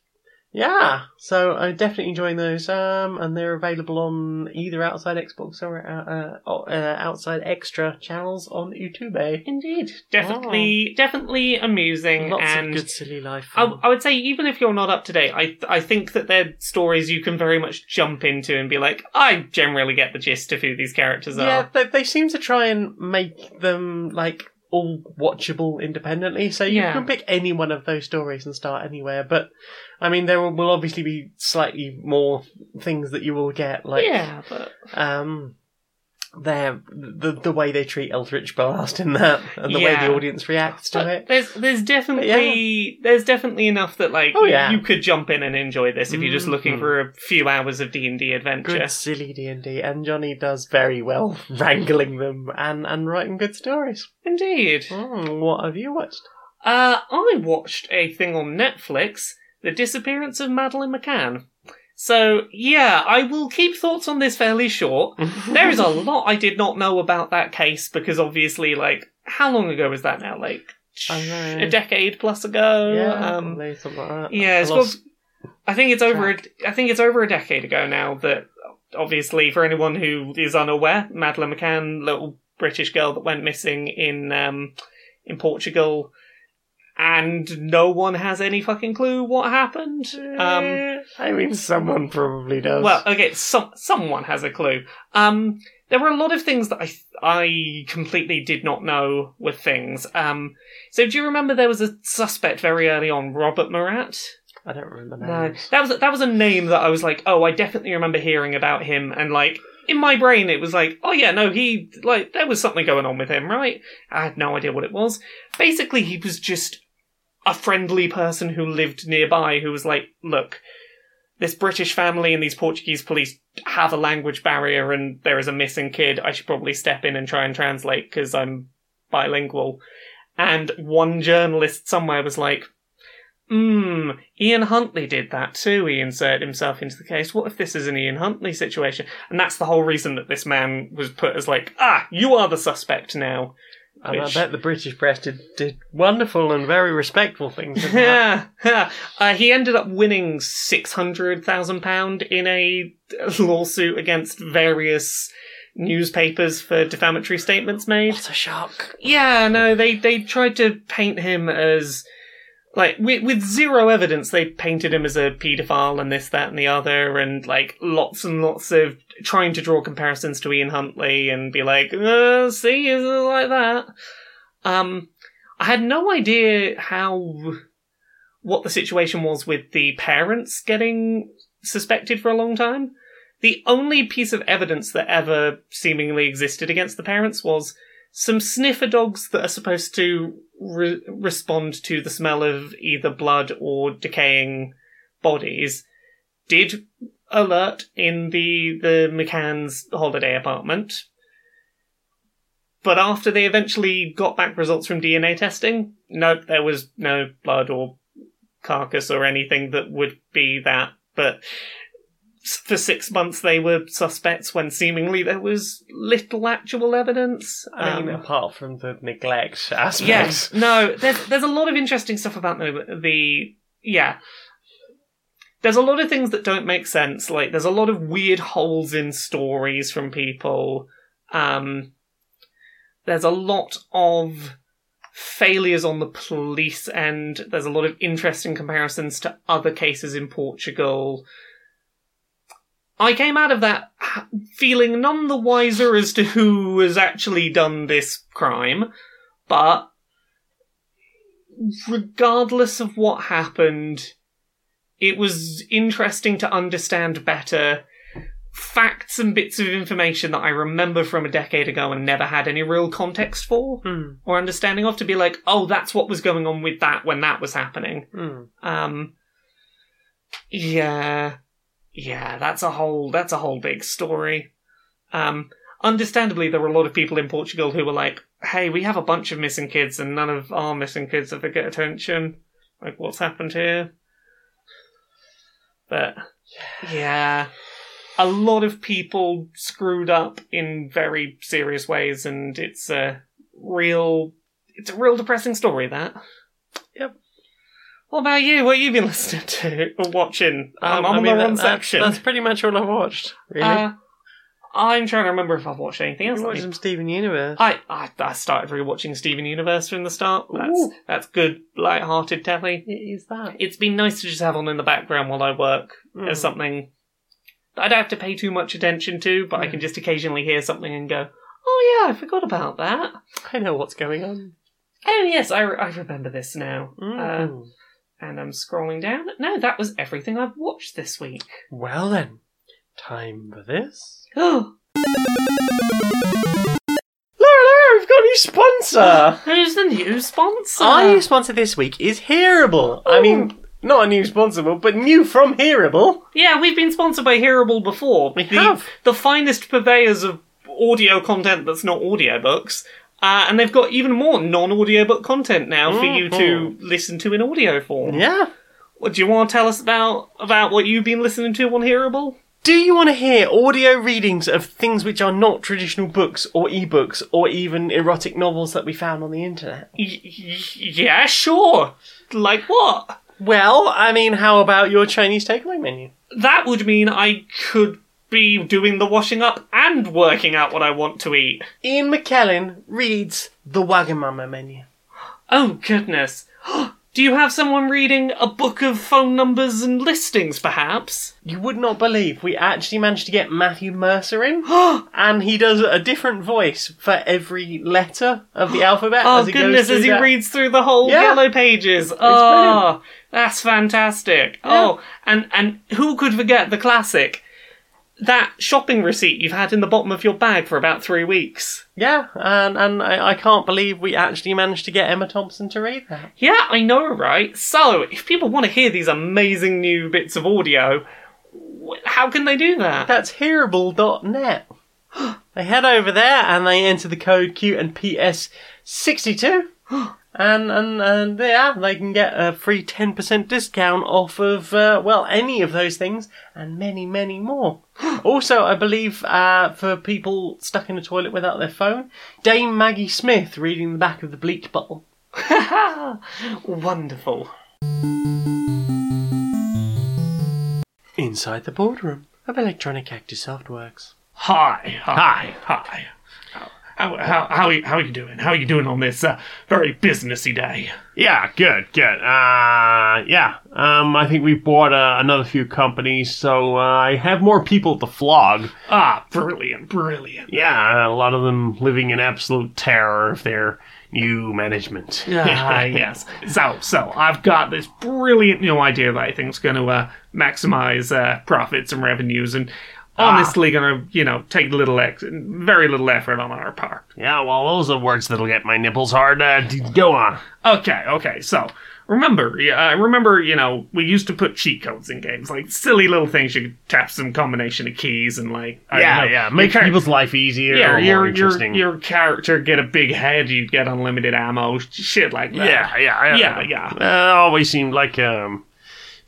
Yeah, so I'm definitely enjoying those. Um, and they're available on either outside Xbox or uh, uh, uh, Outside Xtra channels on YouTube. Indeed, definitely, definitely amusing, Lots and of good silly life. I. I would say even if you're not up to date, I I think that they're stories you can very much jump into and be like, I generally get the gist of who these characters are. yeah, they, they seem to try and make them like all watchable independently. So you Yeah. can pick any one of those stories and start anywhere. But I mean, there will obviously be slightly more things that you will get, like yeah, but um, their the the way they treat Eldritch Blast in that, and the way the audience reacts to But it. There's there's definitely there's definitely enough that like Oh, you- yeah. you could jump in and enjoy this if you're just looking Mhm. for a few hours of D and D adventure. Good silly D and D, and Johnny does very well wrangling them and and writing good stories. Indeed. Mm, what have you watched? Uh, I watched a thing on Netflix, The Disappearance of Madeleine McCann. So yeah, I will keep thoughts on this fairly short. There is a lot I did not know about that case because obviously, like, how long ago was that now? Like I don't know. a decade plus ago. yeah, um, like that. Yeah, it's I lost- I think it's over. A, I think it's over a decade ago now. That obviously, for anyone who is unaware, Madeleine McCann, little British girl that went missing in um, in Portugal, and no one has any fucking clue what happened. Um, Eh, I mean, someone probably does. well, okay, some someone has a clue. Um, there were a lot of things that I I completely did not know were things. Um, so do you remember there was a suspect very early on, Robert Murat? I don't remember No, that was that was a name that I was like, oh, I definitely remember hearing about him, and like in my brain, it was like, oh yeah, no, he like there was something going on with him, right? I had no idea what it was. Basically, he was just a friendly person who lived nearby, who was like, look, this British family and these Portuguese police have a language barrier, and there is a missing kid. I should probably step in and try and translate because I'm bilingual. And one journalist somewhere was like, Hmm, Ian Huntley did that too. He inserted himself into the case. What if this is an Ian Huntley situation? And that's the whole reason that this man was put as like, ah, you are the suspect now. And I bet the British press did, did wonderful and very respectful things. in. Yeah, uh, he ended up winning six hundred thousand pound in a lawsuit against various newspapers for defamatory statements made. what a shock. Yeah, no, they they tried to paint him as like with, with zero evidence. They painted him as a paedophile and this, that, and the other, and like lots and lots of trying to draw comparisons to Ian Huntley and be like, uh, see, is like that? Um, I had no idea how what the situation was with the parents getting suspected for a long time. The only piece of evidence that ever seemingly existed against the parents was some sniffer dogs that are supposed to re- respond to the smell of either blood or decaying bodies did alert in the the McCann's holiday apartment. But after they eventually got back results from DNA testing, nope, there was no blood or carcass or anything that would be that. But for six months they were suspects when seemingly there was little actual evidence. I mean, Um, apart from the neglect aspect. Yes, no. There's there's a lot of interesting stuff about the the yeah. There's a lot of things that don't make sense. Like there's a lot of weird holes in stories from people. Um, there's a lot of failures on the police end. There's a lot of interesting comparisons to other cases in Portugal. I came out of that feeling none the wiser as to who has actually done this crime, but regardless of what happened, it was interesting to understand better facts and bits of information that I remember from a decade ago and never had any real context for Hmm, or understanding of to be like, oh, that's what was going on with that when that was happening. hmm. Um, yeah, yeah, that's a whole that's a whole big story. Um, understandably, there were a lot of people in Portugal who were like, "Hey, we have a bunch of missing kids, and none of our missing kids ever get attention. Like, what's happened here?" But yeah, a lot of people screwed up in very serious ways, and it's a real it's a real depressing story. That. Yep. What about you? What have you been listening to or watching? Um, I'm on I mean, the wrong that- that's, section. that's pretty much all I've watched. Really, Uh, I'm trying to remember if I've watched anything else. you watched some Steven Universe. I, I I started rewatching Steven Universe from the start. That's Ooh. that's good, light-hearted telly. It is that. It's been nice to just have on in the background while I work Mm. as something that I don't have to pay too much attention to, but I Mm. can just occasionally hear something and go, "Oh yeah, I forgot about that." I know what's going on. Oh yes, I, I remember this now. Uh, Mm. and I'm scrolling down. No, that was everything I've watched this week. well then, time for this. Laura, Laura, we've got a new sponsor. who's the new sponsor? Our new sponsor this week is Hearable. I mean, not a new sponsor, but new from Hearable. Yeah, we've been sponsored by Hearable before. We the, have. The finest purveyors of audio content that's not audiobooks. Uh, and they've got even more non-audiobook content now for you to listen to in audio form. Yeah. What, do you want to tell us about about what you've been listening to on Hearable? Do you want to hear audio readings of things which are not traditional books or ebooks or even erotic novels that we found on the internet? Y- y- yeah, sure. Like what? Well, I mean, how about your Chinese takeaway menu? That would mean I could be doing the washing up and working out what I want to eat. Ian McKellen reads the Wagamama menu. Oh, goodness. Do you have someone reading a book of phone numbers and listings, perhaps? You would not believe we actually managed to get Matthew Mercer in, oh, and he does a different voice for every letter of the alphabet. Oh, as he goodness, goes through as he that. reads through the whole Yeah. yellow pages. Oh, that's fantastic. Oh, and, and who could forget the classic? That shopping receipt you've had in the bottom of your bag for about three weeks. Yeah, and and I, I can't believe we actually managed to get Emma Thompson to read that. Yeah, I know, right? So, if people want to hear these amazing new bits of audio, how can they do that? That's hearable.net. they head over there and they enter the code Q and PS62. And, and and yeah, they can get a free ten percent discount off of uh, well any of those things and many many more. also, I believe uh, for people stuck in a toilet without their phone, Dame Maggie Smith reading the back of the bleach bottle. Wonderful. Inside the boardroom of Electronic Active Softworks. Hi, hi, hi. How, how, how, are you, how are you doing? How are you doing on this uh, very businessy day? Yeah, good, good. Uh, yeah. Um, I think we bought uh, another few companies, so uh, I have more people to flog. Ah, brilliant, brilliant. Yeah, a lot of them living in absolute terror of their new management. Ah, yes. So, so I've got this brilliant new idea that I think is going to uh, maximize uh, profits and revenues, and honestly, going to you know take little ex- very little effort on our part. Yeah, well, those are words that'll get my nipples hard. Uh, d- go on. Okay, okay. So remember, uh, remember, you know, we used to put cheat codes in games, like silly little things. You could tap some combination of keys and like, I Yeah, yeah. Make your people's life easier yeah, or more your, your interesting. your character get a big head, you get unlimited ammo, shit like that. yeah, yeah, yeah, yeah. Uh, always seemed like um,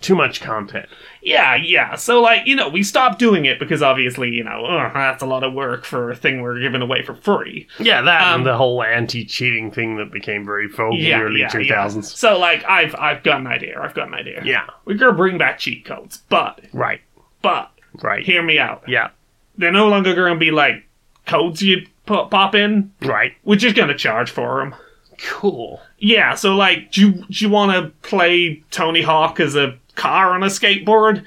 too much content. Yeah, yeah. So, like, you know, we stopped doing it because obviously, you know, ugh, that's a lot of work for a thing we're giving away for free. Yeah, that Um, and the whole anti-cheating thing that became very folk in the Yeah, early yeah, 2000s. yeah. So, like, I've I've got an idea. I've got an idea. Yeah, we're gonna bring back cheat codes, but right, but right. hear me out. Yeah, They're no longer gonna be like codes you put, pop in. right. We're just gonna charge for them. Cool. Yeah. So, like, do you, do you want to play Tony Hawk as a car on a skateboard?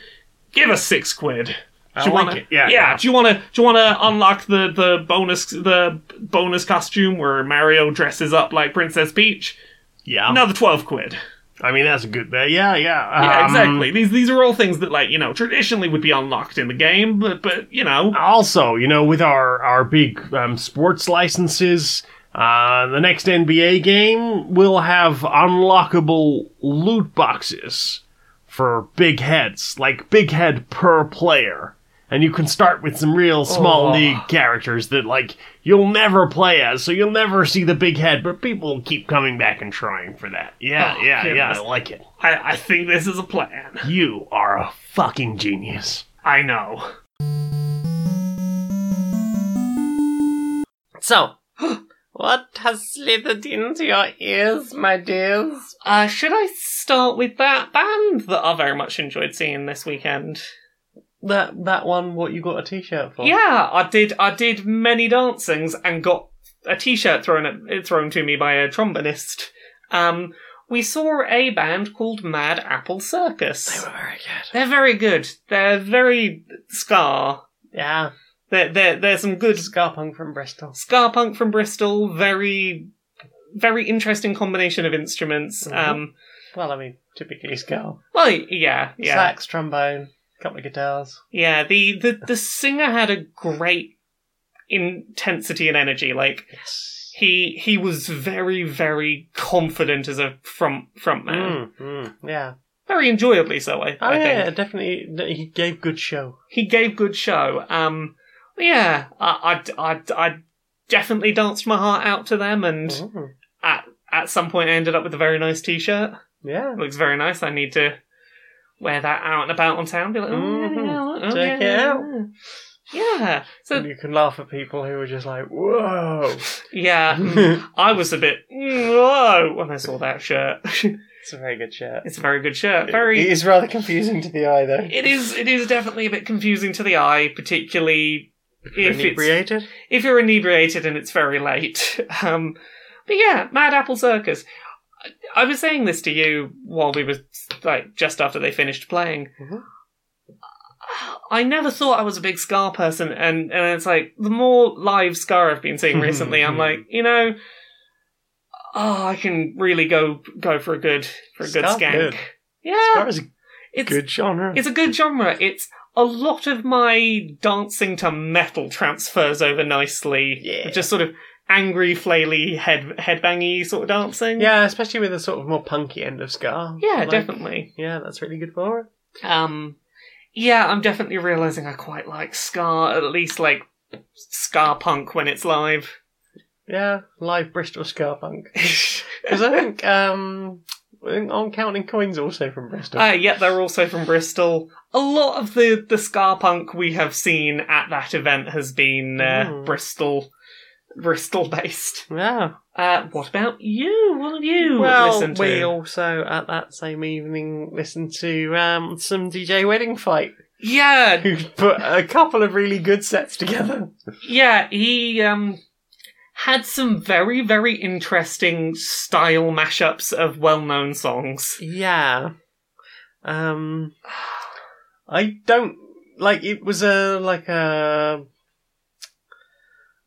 Give us six quid. I Do you like wanna, it. Yeah, yeah. yeah. Do you want to? Do you want to unlock the the bonus the bonus costume where Mario dresses up like Princess Peach? Yeah. Another twelve quid. I mean, that's a good bet. Yeah, yeah. Yeah, Um, exactly. These these are all things that like you know traditionally would be unlocked in the game, but but you know Also, you know, with our, our big um, sports licenses, uh, the next NBA game will have unlockable loot boxes for big heads, like big head per player. And you can start with some real small Oh. league characters that, like, you'll never play as, so you'll never see the big head, but people keep coming back and trying for that. Yeah, Oh, yeah, yeah, I like it. I I think this is a plan. You are a fucking genius. I know. So, what has slithered into your ears, my dears? Uh, should I start with that band that I very much enjoyed seeing this weekend? That that one, what you got a T-shirt for? Yeah, I did. I did many dancings and got a T-shirt thrown at, thrown to me by a trombonist. Um, we saw a band called Mad Apple Circus. they were very good. They're very good. They're very ska. Yeah, They're, they're, they're some good ska punk from Bristol. ska punk from Bristol. Very, very interesting combination of instruments. Mhm. Um, Well, I mean, typically ska. well, yeah, yeah, Sax, trombone, couple of guitars. yeah. The the the singer had a great intensity and energy. Like Yes. he he was very very confident as a front front man. Mm, mm, yeah. Very enjoyably so. I, Oh I yeah, think definitely. He gave good show. he gave good show. Um, yeah, I I I, I definitely danced my heart out to them, and Mm, at at some point I ended up with a very nice T-shirt. yeah. It looks very nice. I need to wear that out and about on town. Be like, oh, Mhm. yeah, oh, Check yeah, it out. Yeah. So and you can laugh at people who are just like, "Whoa!" yeah, mm, I was a bit whoa when I saw that shirt. It's a very good shirt. it's a very good shirt. Very. It is rather confusing to the eye, though. It is. It is definitely a bit confusing to the eye, particularly if Inebriated. if you're inebriated and it's very late. Um, but yeah, Mad Apple Circus. I, I was saying this to you while we were like just after they finished playing. Mhm. I never thought I was a big ska person, and and it's like the more live ska I've been seeing recently, I'm like, you know, oh, I can really go go for a good for a good ska's skank. good. Yeah, ska is a it's good genre. it's a good genre. It's a lot of my dancing to metal transfers over nicely. Yeah. Just sort of angry, flaily, head headbangy sort of dancing. yeah, especially with the sort of more punky end of ska. Yeah, Like, definitely. Yeah, that's really good for it. Um yeah, I'm definitely realizing I quite like ska, at least like ska punk when it's live. Yeah, live Bristol Ska Punk. Because I think um, On Counting Coins also from Bristol. Uh, yeah, they're also from Bristol. A lot of the, the ska punk we have seen at that event has been uh, Mm. Bristol Bristol based. yeah. Uh, what about you? What have you Well, listened to? we also at that same evening listened to um, some DJ Wedding Fight, Yeah, who put a couple of really good sets together. yeah, he um had some very very interesting style mashups of well-known songs. Yeah. Um, I don't like. It was a like a.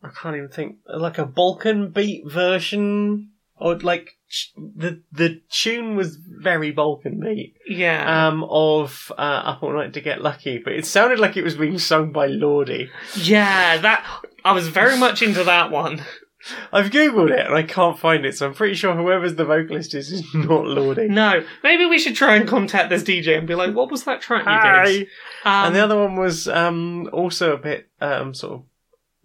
I can't even think like a Balkan beat version, or like the the tune was very Balkan beat. Yeah, Um, of uh, Up All Night to Get Lucky, but it sounded like it was being sung by Lorde. yeah, that I was very much into that one. I've googled it and I can't find it, so I'm pretty sure whoever's the vocalist is is not Lorde. No, maybe we should try and contact this DJ and be like, "What was that track you did?" Um, and the other one was um, also a bit um, sort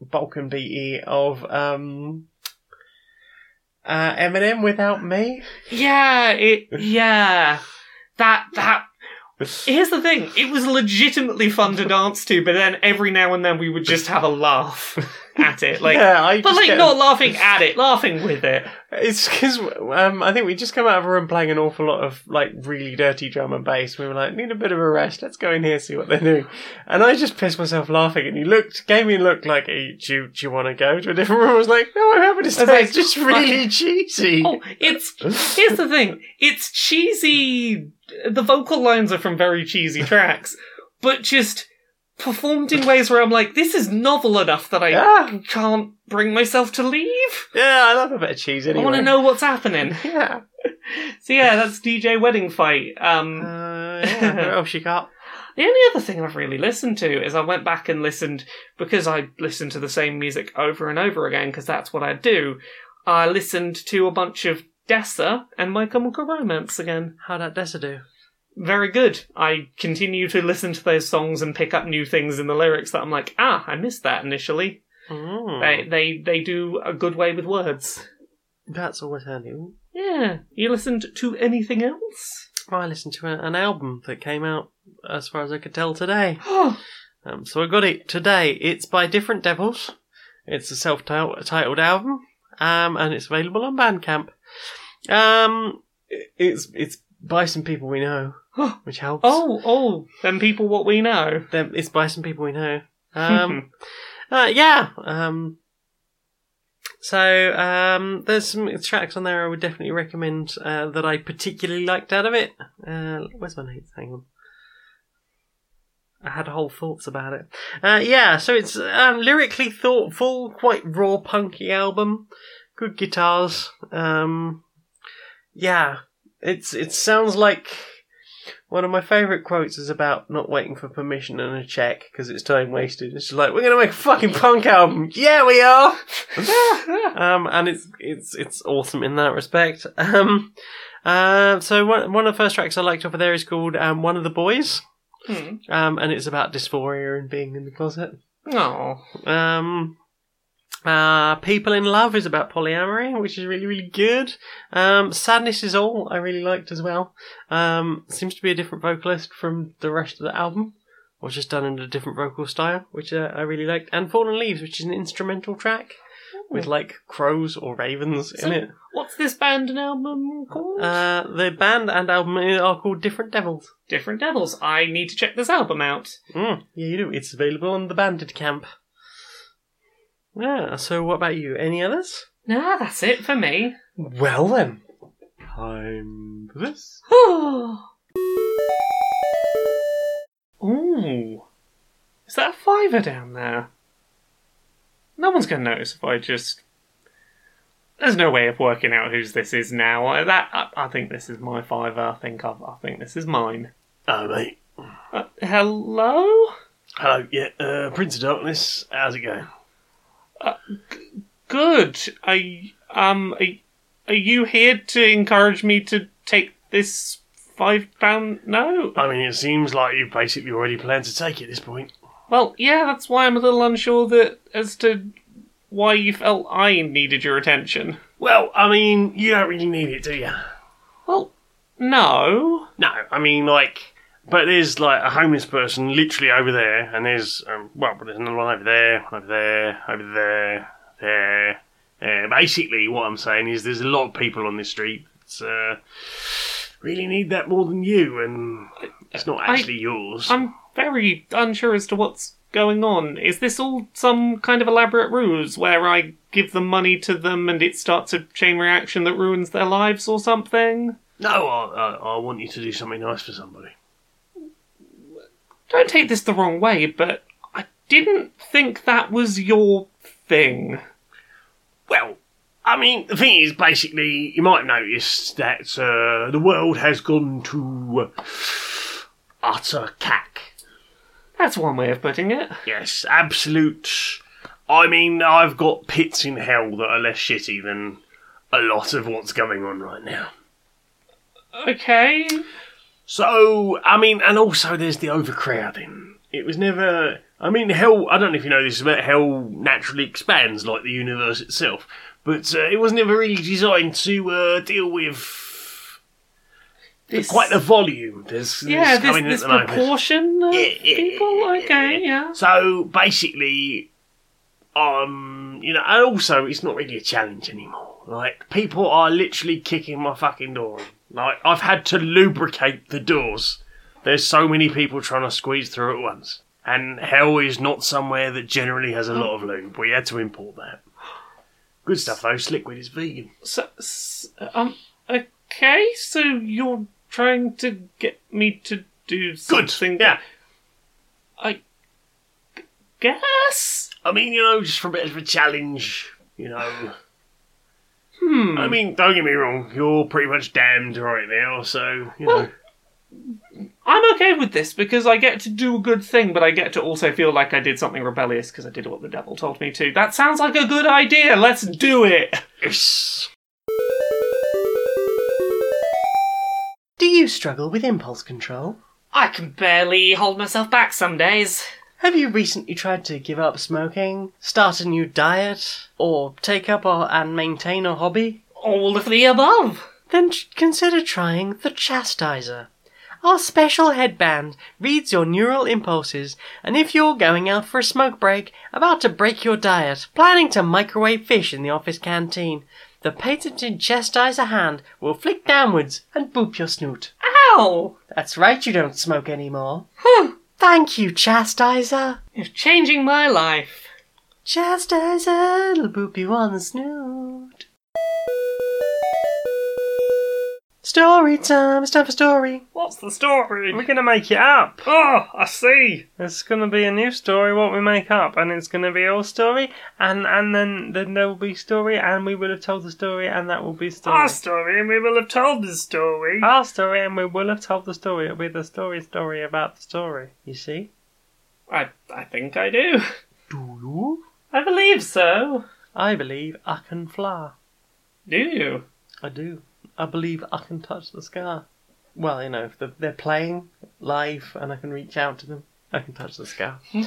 of Balkan beaty of um, uh, Eminem without me. Yeah, it. Yeah, that that. Here's the thing: it was legitimately fun to dance to, but then every now and then we would just have a laugh at it, like, yeah, I but like get- not laughing at it, laughing with it. It's because um, I think we just come out of a room playing an awful lot of like really dirty drum and bass. We were like, need a bit of a rest. Let's go in here see what they're doing. And I just pissed myself laughing. And he looked, gave me a look like, hey, do you, do you want to go to a different room? I was like, no, I'm happy to stay. like, it's just really cheesy. Oh, it's here's the thing: it's cheesy. The vocal lines are from very cheesy tracks, but just performed in ways where I'm like, this is novel enough that I Yeah. can't bring myself to leave. Yeah, I love a bit of cheese anyway. I want to know what's happening. Yeah. So yeah, that's DJ Wedding Fight. Um, Uh, yeah. what else you got? the only other thing I've really listened to is I went back and listened because I listened to the same music over and over again because that's what I do. I listened to a bunch of Dessa and My Chemical Romance again. How'd that Dessa do? Very good. I continue to listen to those songs and pick up new things in the lyrics that I'm like, ah, I missed that initially. Mm. They they they do a good way with words. That's always handy. Yeah. You listened to anything else? I listened to a- an album that came out, as far as I could tell, today. Oh, Um, so I got it today. It's by Different Devils. It's a self-titled album, um, and it's available on Bandcamp. Um, it's it's by some people we know, which helps. oh, oh, them people what we know. Them- it's by some people we know. Um, uh, yeah. Um, so um, there's some tracks on there I would definitely recommend uh, that I particularly liked out of it. Uh, where's my notes? Hang on. I had whole thoughts about it. Uh, yeah, so it's um, lyrically thoughtful, quite raw, punky album. good guitars. Um, yeah, it's it sounds like one of my favourite quotes is about not waiting for permission and a check because it's time wasted. It's just like we're gonna make a fucking punk album. Yeah, we are. um, and it's it's it's awesome in that respect. Um, uh, so one one of the first tracks I liked off of there is called um, "One of the Boys," Hmm. um, and it's about dysphoria and being in the closet. Oh, Um, uh, People in Love is about polyamory, which is really, really good. Um, Sadness is All, I really liked as well. Um, seems to be a different vocalist from the rest of the album, or just done in a different vocal style, which uh, I really liked. And Fallen Leaves, which is an instrumental track with like crows or ravens in it. what's this band and album called? Uh, the band and album are called Different Devils. Different Devils. I need to check this album out. Mm, yeah, you do. It's available on the Bandit Camp. Yeah, so what about you? Any others? Nah, that's it for me. Well then, time for this. Ooh. Is that a fiver down there? No one's going to notice if I just. There's no way of working out whose this is now. I- That I, I think this is my fiver. I think I've, I think this is mine. Oh, mate. Uh, hello. Hello, yeah, uh, Prince of Darkness. How's it going? Good. Are y- um are, are you here to encourage me to take this five pound note? I mean, it seems like you've basically already planned to take it at this point. Well, yeah, that's why I'm a little unsure that as to why you felt I needed your attention. Well, I mean, you don't really need it, do you? Well, no. No, I mean, like, but there's like a homeless person literally over there, and there's, um, well, there's another one over there, over there, over there, there. Uh, basically, what I'm saying is there's a lot of people on this street that uh, really need that more than you, and it's not I- actually yours. I'm very unsure as to what's going on. Is this all some kind of elaborate ruse where I give them money to them and it starts a chain reaction that ruins their lives or something? no, I, I, I want you to do something nice for somebody. Don't take this the wrong way, but I didn't think that was your thing. Well, I mean, the thing is, basically, you might have noticed that uh, the world has gone to utter cack. That's one way of putting it. Yes, absolute. I mean, I've got pits in hell that are less shitty than a lot of what's going on right now. Okay. So, I mean, and also there's the overcrowding. It was never. I mean, hell. I don't know if you know this, but hell naturally expands like the universe itself. But uh, it was never really designed to uh, deal with This, quite the volume. There's, yeah, this, this at the moment. proportion of Yeah, yeah, people. yeah, Okay, yeah. So basically, um, you know, and also it's not really a challenge anymore. Like people are literally kicking my fucking door. Like I've had to lubricate the doors. There's so many people trying to squeeze through at once, and hell is not somewhere that generally has a lot of lube. We had to import that. Good stuff though. Sliquid is vegan. So, s- um, okay, so you're trying to get me to do Good. something. Yeah. I g- guess. I mean, you know, just for a bit of a challenge. You know. Hmm. I mean, don't get me wrong. You're pretty much damned right now, so you know. I'm okay with this because I get to do a good thing, but I get to also feel like I did something rebellious because I did what the devil told me to. That sounds like a good idea. Let's do it. Yes. Do you struggle with impulse control? I can barely hold myself back some days. Have you recently tried to give up smoking, start a new diet, or take up or, and maintain a hobby? All of the above. Then ch- consider trying the Chastiser. Our special headband reads your neural impulses, and if you're going out for a smoke break, about to break your diet, planning to microwave fish in the office canteen, the patented Chastiser hand will flick downwards and boop your snoot. Ow! That's right, you don't smoke anymore. Thank you, Chastiser. You're changing my life. Chastiser, it'll boop you on the snoot. Story time. It's time for story. What's the story? We're gonna make it up. Oh, I see. It's gonna be a new story what we make up, and it's gonna be our story, and and then then there will be story, and we will have told the story, and that will be story. Our story, and we will have told the story. Our story, and we will have told the story. It'll be the story story about the story. You see? I I think I do. Do you? I believe so. I believe I can fly. Do you? I do. I believe I can touch the sky. Well, you know, if they're, they're playing live and I can reach out to them, I can touch the sky.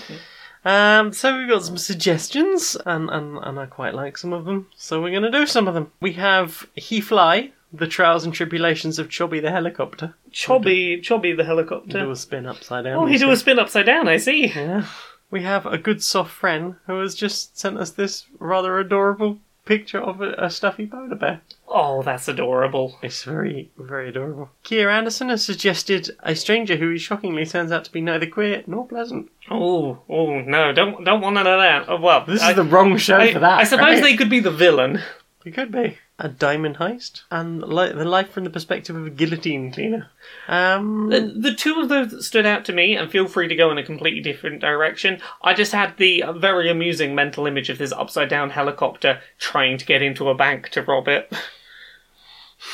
Um, so we've got some suggestions, and, and, and I quite like some of them, so we're going to do some of them. We have He Fly, The Trials and Tribulations of Chubby the Helicopter. Chobby, Chobby the Do helicopter. a spin upside down. Oh, he do a spin upside down. I see. Yeah. We have a good soft friend who has just sent us this rather adorable picture of a, a stuffy polar bear. Oh, that's adorable. It's very, very adorable. Keir Anderson has suggested a stranger who shockingly turns out to be neither queer nor pleasant. Oh, oh no! Don't don't want none of that. Oh well, This I, is the wrong show I, for that. I suppose right? they could be the villain. They could be. A diamond heist and li- the life from the perspective of a guillotine cleaner. Um, The, the two of those that stood out to me, and feel free to go in a completely different direction. I just had the very amusing mental image of this upside down helicopter trying to get into a bank to rob it.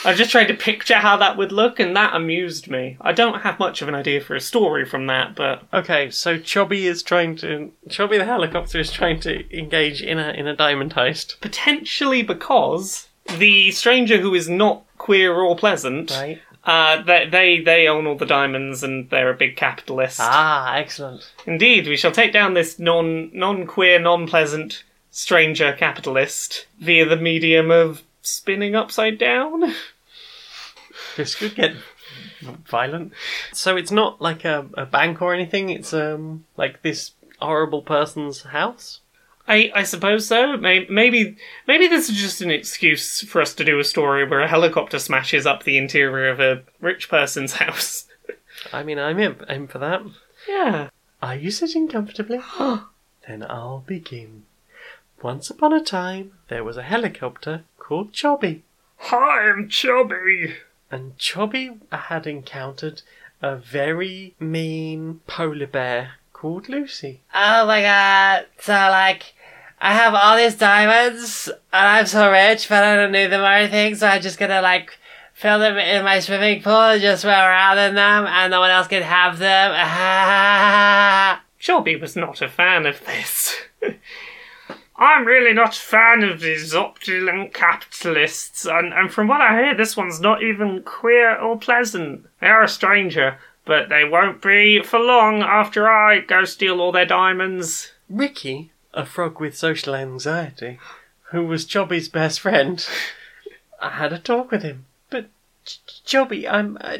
I just tried to picture how that would look, and that amused me. I don't have much of an idea for a story from that, but okay, so Chubby is trying to. Chubby the helicopter is trying to engage in a in a diamond heist. potentially because the stranger who is not queer or pleasant, Right. uh, they, they they own all the diamonds and they're a big capitalist. Ah, excellent. Indeed, we shall take down this non non queer, non pleasant stranger capitalist via the medium of spinning upside down. This could get violent. So it's not like a, a bank or anything. It's um like this horrible person's house. I, I suppose so. Maybe, maybe maybe this is just an excuse for us to do a story where a helicopter smashes up the interior of a rich person's house. I mean, I'm in, in for that. Yeah. Are you sitting comfortably? then I'll begin. Once upon a time, there was a helicopter called Chobby, Hi, I'm Chubby. and Chobby had encountered a very mean polar bear called Lucy. Oh my god. So, like, I have all these diamonds, and I'm so rich, but I don't need them or anything, so I'm just gonna, like, fill them in my swimming pool and just swim around in them, and no one else can have them. Shelby was not a fan of this. I'm really not a fan of these opulent capitalists, and, and from what I hear, this one's not even queer or pleasant. They're a stranger, but they won't be for long after I go steal all their diamonds. Ricky, a frog with social anxiety, who was Chobby's best friend, I had a talk with him. Ch- I'm. Uh,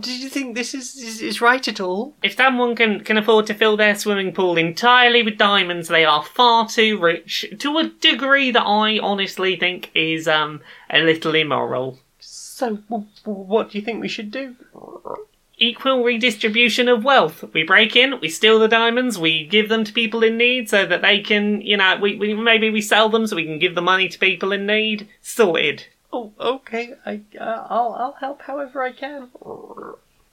do you think this is, is, is right at all? If someone can, can afford to fill their swimming pool entirely with diamonds, they are far too rich to a degree that I honestly think is um a little immoral. So, w- w- what do you think we should do? Equal redistribution of wealth. We break in, we steal the diamonds, we give them to people in need so that they can, you know, we, we maybe we sell them so we can give the money to people in need. Sorted. Oh, okay. I, uh, I'll, I'll help however I can.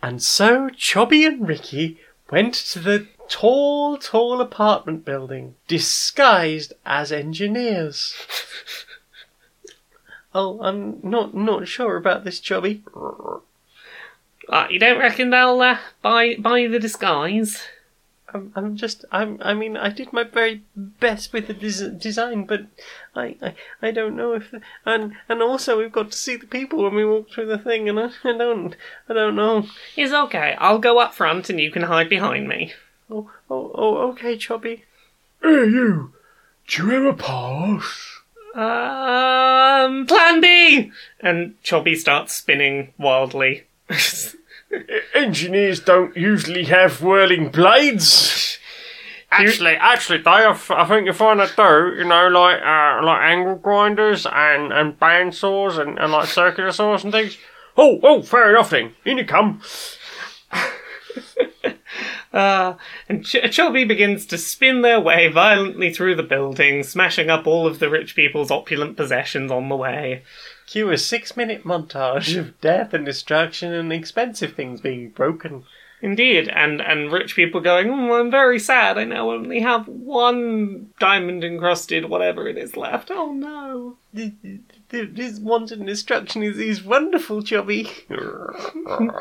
And so Chubby and Ricky went to the tall, tall apartment building, disguised as engineers. oh, I'm not not sure about this, Chubby. Uh, you don't reckon they'll uh, buy buy the disguise? I'm, I'm just, I'm, I mean, I did my very best with the des- design, but I, I, I don't know if, and, and also we've got to see the people when we walk through the thing, and I, I don't, I don't know. It's okay. I'll go up front and you can hide behind me. Oh, oh, oh, okay, Chobby. Hey, you. Do you have a pass? Um, Plan B. And Chobby starts spinning wildly. Engineers don't usually have whirling blades. Actually, actually, they have, I think you find that do, you know, like uh, like angle grinders and, and bandsaws and, and like circular saws and things. Oh, oh, fair enough then. In you come. Uh, and Ch- Chubby begins to spin their way violently through the building, smashing up all of the rich people's opulent possessions on the way. Cue a six minute montage of death and destruction and expensive things being broken. Indeed, and and rich people going, oh, I'm very sad. I now only have one diamond encrusted whatever it is left. Oh no. Th- th- This wanton destruction is, is wonderful, Chubby. I'm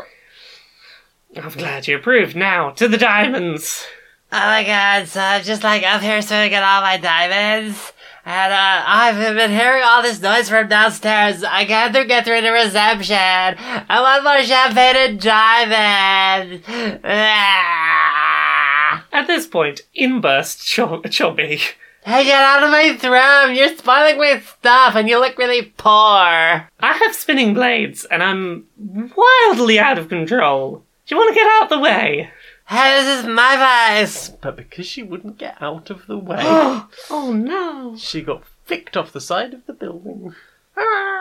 glad you approved. Now to the diamonds. Oh my god, so I'm just like up here trying to get all my diamonds. And uh, I've been hearing all this noise from downstairs. I can't get through the reception. I want more champagne and diamonds. Ah. At this point, in burst Chubby. Hey, get out of my throne! You're spoiling my stuff, and you look really poor. I have spinning blades, and I'm wildly out of control. Do you want to get out of the way? Hey, this is my place. But because she wouldn't get out of the way, Oh no. she got flicked off the side of the building. Ah.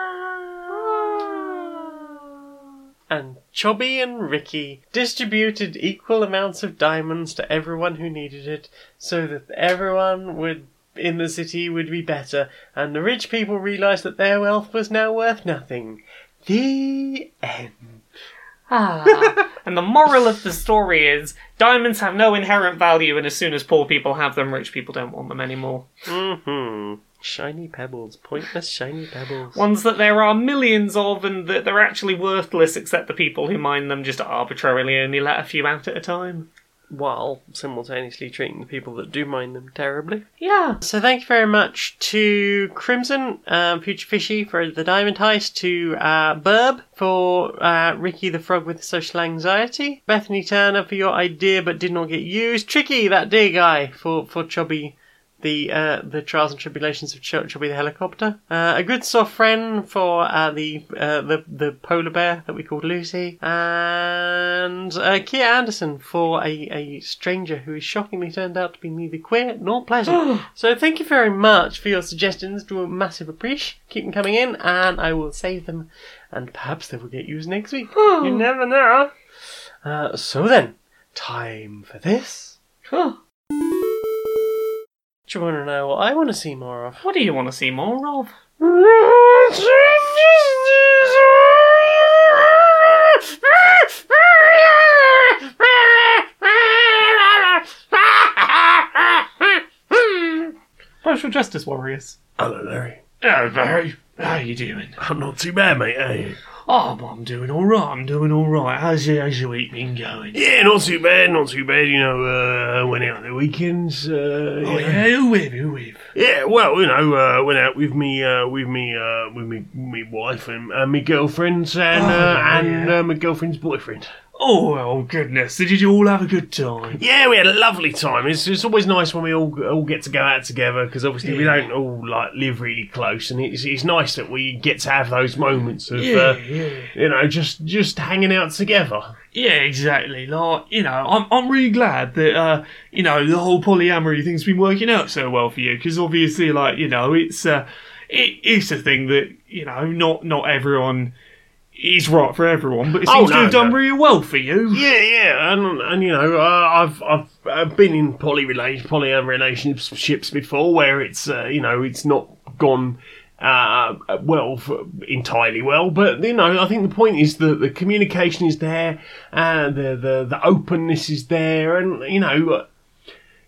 And Chubby and Ricky distributed equal amounts of diamonds to everyone who needed it, so that everyone would in the city would be better, and the rich people realized that their wealth was now worth nothing. The end. Ah. and the moral of the story is diamonds have no inherent value, and as soon as poor people have them, rich people don't want them anymore. hmm Shiny pebbles, pointless shiny pebbles. Ones that there are millions of, and that they're actually worthless, except the people who mine them just arbitrarily only let a few out at a time. While simultaneously treating the people that do mind them terribly. Yeah. So thank you very much to Crimson, um, Future Fishy for the diamond heist, to uh, Burb for uh, Ricky the Frog with social anxiety, Bethany Turner for your idea but did not get used, Tricky, that dear guy, for, for Chubby the uh, the trials and tribulations of Ch- Chubby the helicopter, uh, a good soft friend for uh, the uh, the the polar bear that we called Lucy, and uh, Kia Anderson for a, a stranger who is shockingly turned out to be neither queer nor pleasant. so thank you very much for your suggestions. Do a massive appreciate. Keep them coming in, and I will save them, and perhaps they will get used next week. you never know. Uh, so then, time for this. Huh. Do you want to know what I want to see more of? What do you want to see more of? Social justice warriors. Hello, Larry. Oh, Barry, how you doing? I'm not too bad, mate. Hey. Oh, but I'm doing all right. I'm doing all right. How's your, how's your week been going? Yeah, not too bad, not too bad. You know, uh, went out on the weekends. Uh, Oh yeah, who with? Who with? Yeah, well, you know, uh, went out with me, uh, with me, uh, with me, me wife and uh, my girlfriends and Oh, uh, yeah. and uh, my girlfriend's boyfriend. Oh, oh goodness! Did you all have a good time? Yeah, we had a lovely time. It's, it's always nice when we all all get to go out together because obviously we Yeah. don't all like live really close, and it's it's nice that we get to have those moments of Yeah, uh, yeah, you know just just hanging out together. yeah. Exactly. Like you know, I'm I'm really glad that uh you know the whole polyamory thing's been working out so well for you because obviously like you know it's uh it, it's a thing that you know not not everyone is right for everyone, but it Oh, seems to have done no. really well for you. Yeah, yeah, and and you know, uh, I've I've uh, been in poly relation, polyamorous relationships before where it's uh, you know it's not gone uh, well for, entirely well, but you know I think the point is that the communication is there, and the the the openness is there, and you know.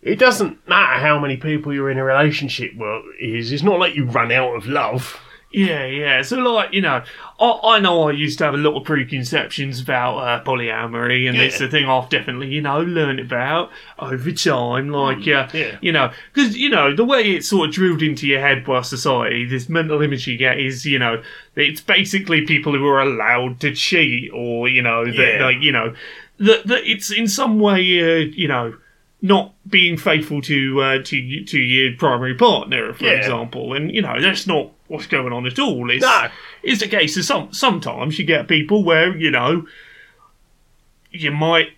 It doesn't matter how many people you're in a relationship with. Is it's not like you run out of love. Yeah, yeah. So, like, you know, I, I know I used to have a lot of preconceptions about uh, polyamory, and it's Yeah. a thing I've definitely, you know, learned about over time. Like, uh, yeah. you know, because, you know, the way it's sort of drilled into your head by society, this mental image you get is, you know, it's basically people who are allowed to cheat, or, you know, that, Yeah. like, you know, that, that it's in some way, uh, you know, not being faithful to uh, to to your primary partner, for Yeah. example, and you know that's not what's going on at all. It's No. it's a case of some sometimes you get people where you know you might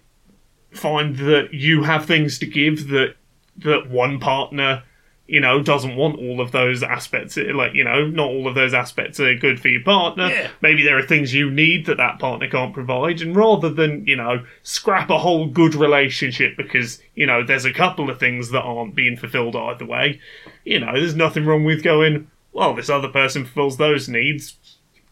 find that you have things to give that that one partner you know, doesn't want all of those aspects. Like, you know, not all of those aspects are good for your partner. Yeah. Maybe there are things you need that that partner can't provide. And rather than, you know, scrap a whole good relationship because, you know, there's a couple of things that aren't being fulfilled either way, you know, there's nothing wrong with going, well, this other person fulfills those needs.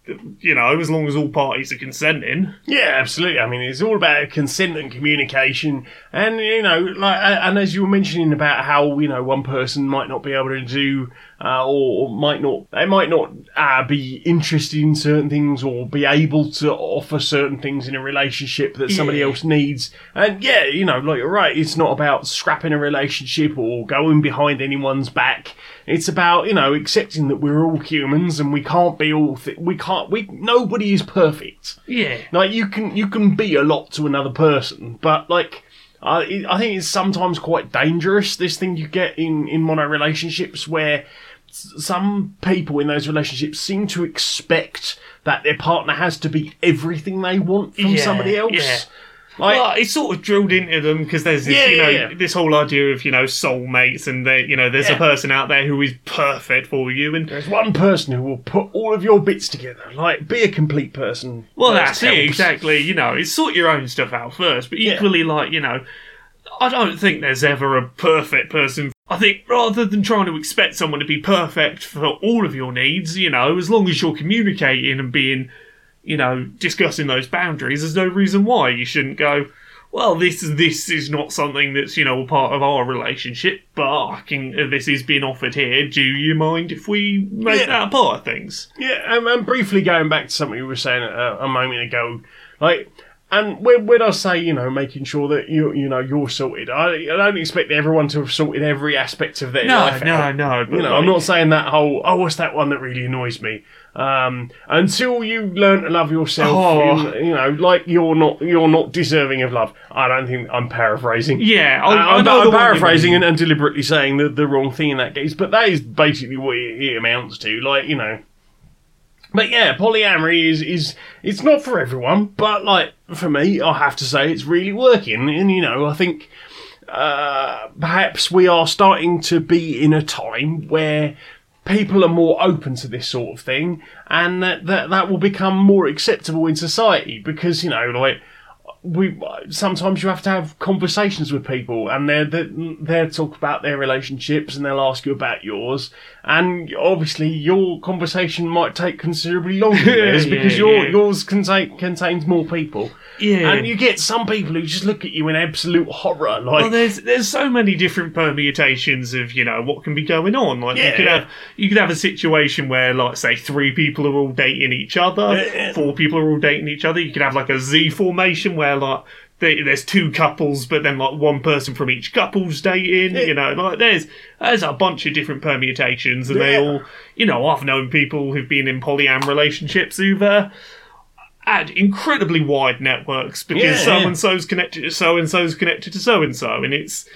You know, as long as all parties are consenting. Yeah, absolutely. I mean, it's all about consent and communication, and you know, like, and as you were mentioning about how you know one person might not be able to do, uh, or, or might not, they might not uh, be interested in certain things, or be able to offer certain things in a relationship that somebody Yeah. else needs. And yeah, you know, like you're right, it's not about scrapping a relationship or going behind anyone's back. It's about you know accepting that we're all humans and we can't be all. Th- we can't. We nobody is perfect. Yeah. Like you can you can be a lot to another person, but like I I think it's sometimes quite dangerous. This thing you get in in mono relationships where some people in those relationships seem to expect that their partner has to be everything they want from Yeah, somebody else. yeah. Like, well, it's sort of drilled into them because there's this, Yeah, you know, yeah, this whole idea of you know soulmates, and they, you know, there's Yeah. a person out there who is perfect for you, and there's one person who will put all of your bits together. Like, be a complete person. Well, that's it, exactly. You know, it's sort your own stuff out first, but equally, like, you know, I don't think there's ever a perfect person. I think rather than trying to expect someone to be perfect for all of your needs, you know, as long as you're communicating and being, you know, discussing those boundaries, there's no reason why you shouldn't go. Well, this this is not something that's you know a part of our relationship, but I can. uh, This is being offered here. Do you mind if we make Yeah. that a part of things? Yeah, um, and briefly going back to something you were saying a, a moment ago, like, and when, when I say you know making sure that you you know you're sorted, I, I don't expect everyone to have sorted every aspect of their No, life. no, out. no. but You know, like- I'm not saying that whole oh, what's that one that really annoys me. Um, until you learn to love yourself, Oh. you, you know, like you're not you're not deserving of love. I don't think I'm paraphrasing. Yeah, I, am the paraphrasing and, and deliberately saying the, the wrong thing in that case, but that is basically what it, it amounts to. Like, you know. But yeah, polyamory is, is it's not for everyone, but like for me, I have to say it's really working. And you know, I think uh, perhaps we are starting to be in a time where people are more open to this sort of thing, and that that, that will become more acceptable in society because you know, like we sometimes you have to have conversations with people and they're, they're they'll talk about their relationships and they'll ask you about yours and obviously your conversation might take considerably longer than theirs Yeah, because your yeah. yours contain, contains more people Yeah. and you get some people who just look at you in absolute horror like well, there's there's so many different permutations of you know what can be going on. Like you could have you could have a situation where like say three people are all dating each other, Yeah. four people are all dating each other. You could have like a Z formation where like they, there's two couples, but then like one person from each couple's dating. You know, like there's there's a bunch of different permutations, and they all you know I've known people who've been in polyam relationships who've. Uh, had incredibly wide networks because Yeah, so and so's connected to so and so's connected to so and so, and it's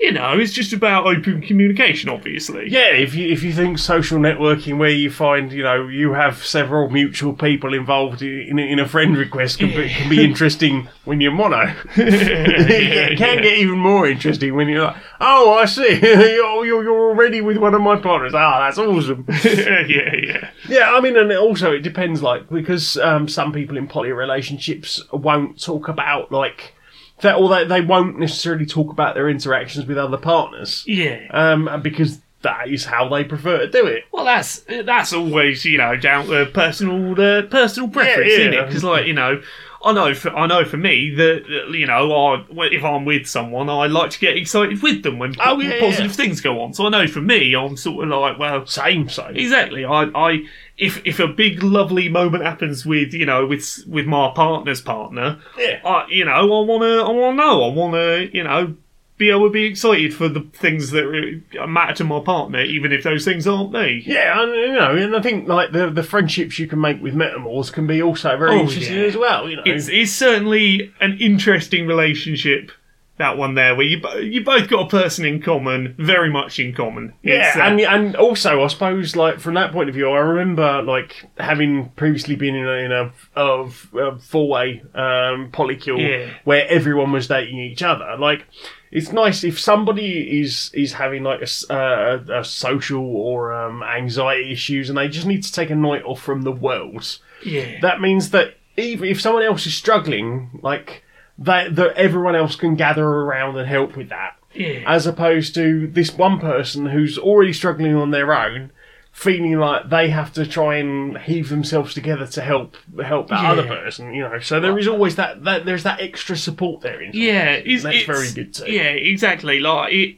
you know it's just about open communication, obviously. Yeah, if you if you think social networking where you find you know you have several mutual people involved in a, in a friend request can be, can be interesting when you're mono. it can get even more interesting when you're like, oh, I see, you're, you're already with one of my partners. Ah, that's awesome. yeah, yeah. Yeah, I mean, and also it depends, like because um, some people in poly relationships won't talk about like that, or they, they won't necessarily talk about their interactions with other partners, Yeah. um, because that is how they prefer to do it. Well, that's that's always you know down to personal uh, personal preference, yeah. isn't it? Because like you know, I know for I know for me that you know I if I'm with someone, I like to get excited with them when Oh, yeah, positive yeah. things go on. So I know for me, I'm sort of like, well, Same, same. Exactly. I, I, if if a big lovely moment happens with you know with with my partner's partner, Yeah. I, you know, I wanna, I wanna know, I wanna, you know, be able to be excited for the things that matter to my partner, even if those things aren't me. Yeah, and you know, and I think like the the friendships you can make with metamors can be also very Oh, interesting yeah. as well. You know, It's it's certainly an interesting relationship that one there, where you you both got a person in common, very much in common. Yeah, uh, and and also I suppose like from that point of view, I remember like having previously been in a, in a of a four way um, polycule Yeah. where everyone was dating each other. Like it's nice if somebody is is having like a, uh, a social or um, anxiety issues and they just need to take a night off from the world. yeah, That means that even if someone else is struggling, like that, that everyone else can gather around and help with that yeah. as opposed to this one person who's already struggling on their own, feeling like they have to try and heave themselves together to help help that Yeah. other person. You know, so there is always that, that there's that extra support there. In Yeah, it's, That's it's- very good too. Yeah, exactly. Like it,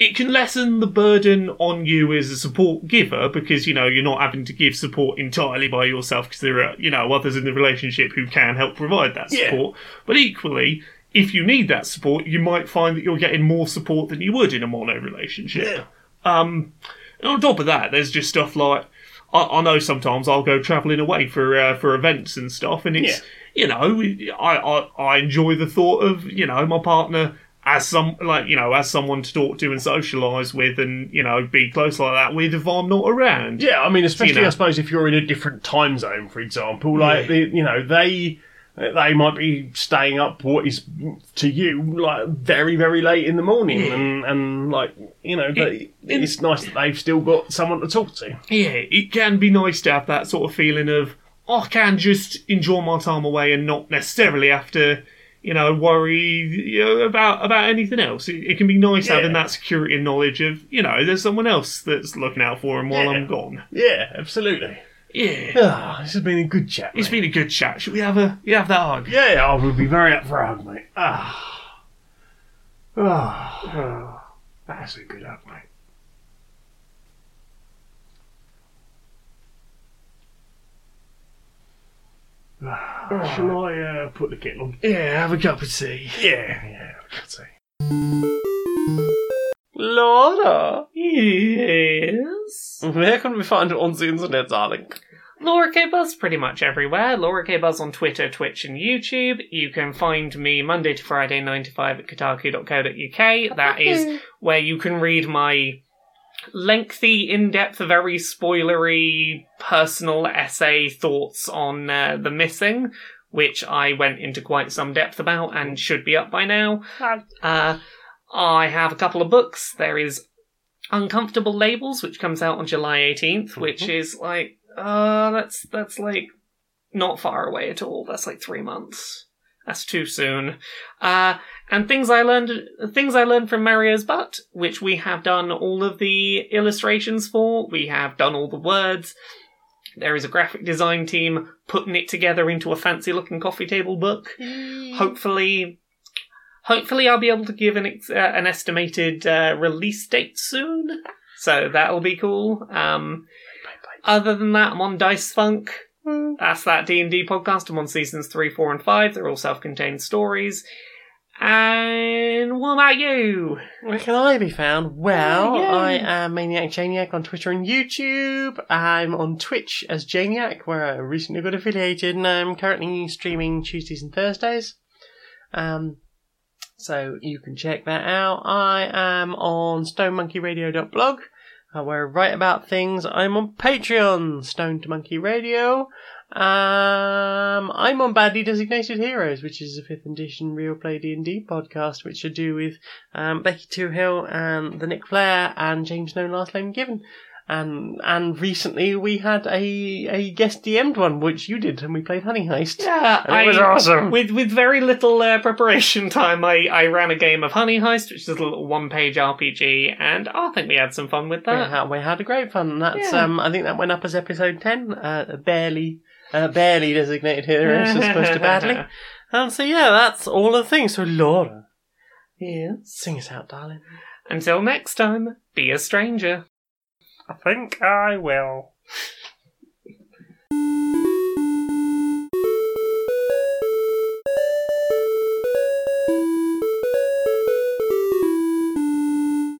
it can lessen the burden on you as a support giver because you know you're not having to give support entirely by yourself because there are you know others in the relationship who can help provide that Yeah. support. But equally, if you need that support, you might find that you're getting more support than you would in a mono relationship. Yeah. Um, and on top of that, there's just stuff like I, I know sometimes I'll go travelling away for uh, for events and stuff, and it's you know I, I I enjoy the thought of you know my partner as some like you know as someone to talk to and socialise with, and you know be close like that with if I'm not around. Yeah, I mean, especially know. I suppose if you're in a different time zone, for example, like Yeah. the, you know they they might be staying up what is to you like very very late in the morning, and and like you know they, it's nice that they've still got someone to talk to. Yeah, it can be nice to have that sort of feeling of oh, I can just enjoy my time away and not necessarily have to, you know, worry you know, about about anything else. It, it can be nice Yeah. having that security and knowledge of, you know, there's someone else that's looking out for him while Yeah. I'm gone. Yeah, absolutely. Yeah, Ah, this has been a good chat. it's mate. been a good chat. Should we have a you have that hug? Yeah, I will be very up for a hug, mate. Ah. Ah. ah. That's a good hug, mate. Ah, Shall I uh, put the kettle on? Yeah, have a cup of tea. Yeah, yeah, let's see. Laura, Yes. where can we find you on the internet, darling? Laura K Buzz pretty much everywhere. Laura K Buzz on Twitter, Twitch, and YouTube. You can find me Monday to Friday, 9 to 5 at kotaku.co.uk. That is where you can read my lengthy, in depth, very spoilery, personal essay thoughts on uh, The Missing, which I went into quite some depth about and should be up by now. Uh, I have a couple of books. There is Uncomfortable Labels, which comes out on July 18th, which is like, uh, that's, that's like not far away at all. That's like three months. That's too soon. Uh, and things I learned, things I learned from Mario's Butt, which we have done all of the illustrations for. We have done all the words. There is a graphic design team putting it together into a fancy looking coffee table book. Hopefully, hopefully I'll be able to give an ex- uh, an estimated uh, release date soon. So that'll be cool. Um, other than that, I'm on Dice Funk. That's that D and D podcast. I'm on seasons three, four, and five. They're all self-contained stories. And what about you? Where can I be found? Well, yeah. I am Maniac Janiac on Twitter and YouTube. I'm on Twitch as Janiac, where I recently got affiliated, and I'm currently streaming Tuesdays and Thursdays. Um, so you can check that out. I am on StoneMonkeyRadio.blog, where I write about things. I'm on Patreon, Stone to Monkey Radio. Um, I'm on Badly Designated Heroes, which is a fifth edition real play D and D podcast, which I do with um, Becky Toohill and the Nick Flair and James No Last Name Given. And and recently we had a a guest DM'd one, which you did, and we played Honey Heist. Yeah, And it was awesome. With with very little uh, preparation time, I, I ran a game of Honey Heist, which is a little one page RPG, and I think we had some fun with We that. had, we had a great fun. That's Yeah. um, I think that went up as episode ten. Uh, barely, uh, barely designated heroes as opposed to badly. Um, so yeah, that's all the things. So Laura, Yes. sing us out, darling. Until next time, be a stranger. I think I will.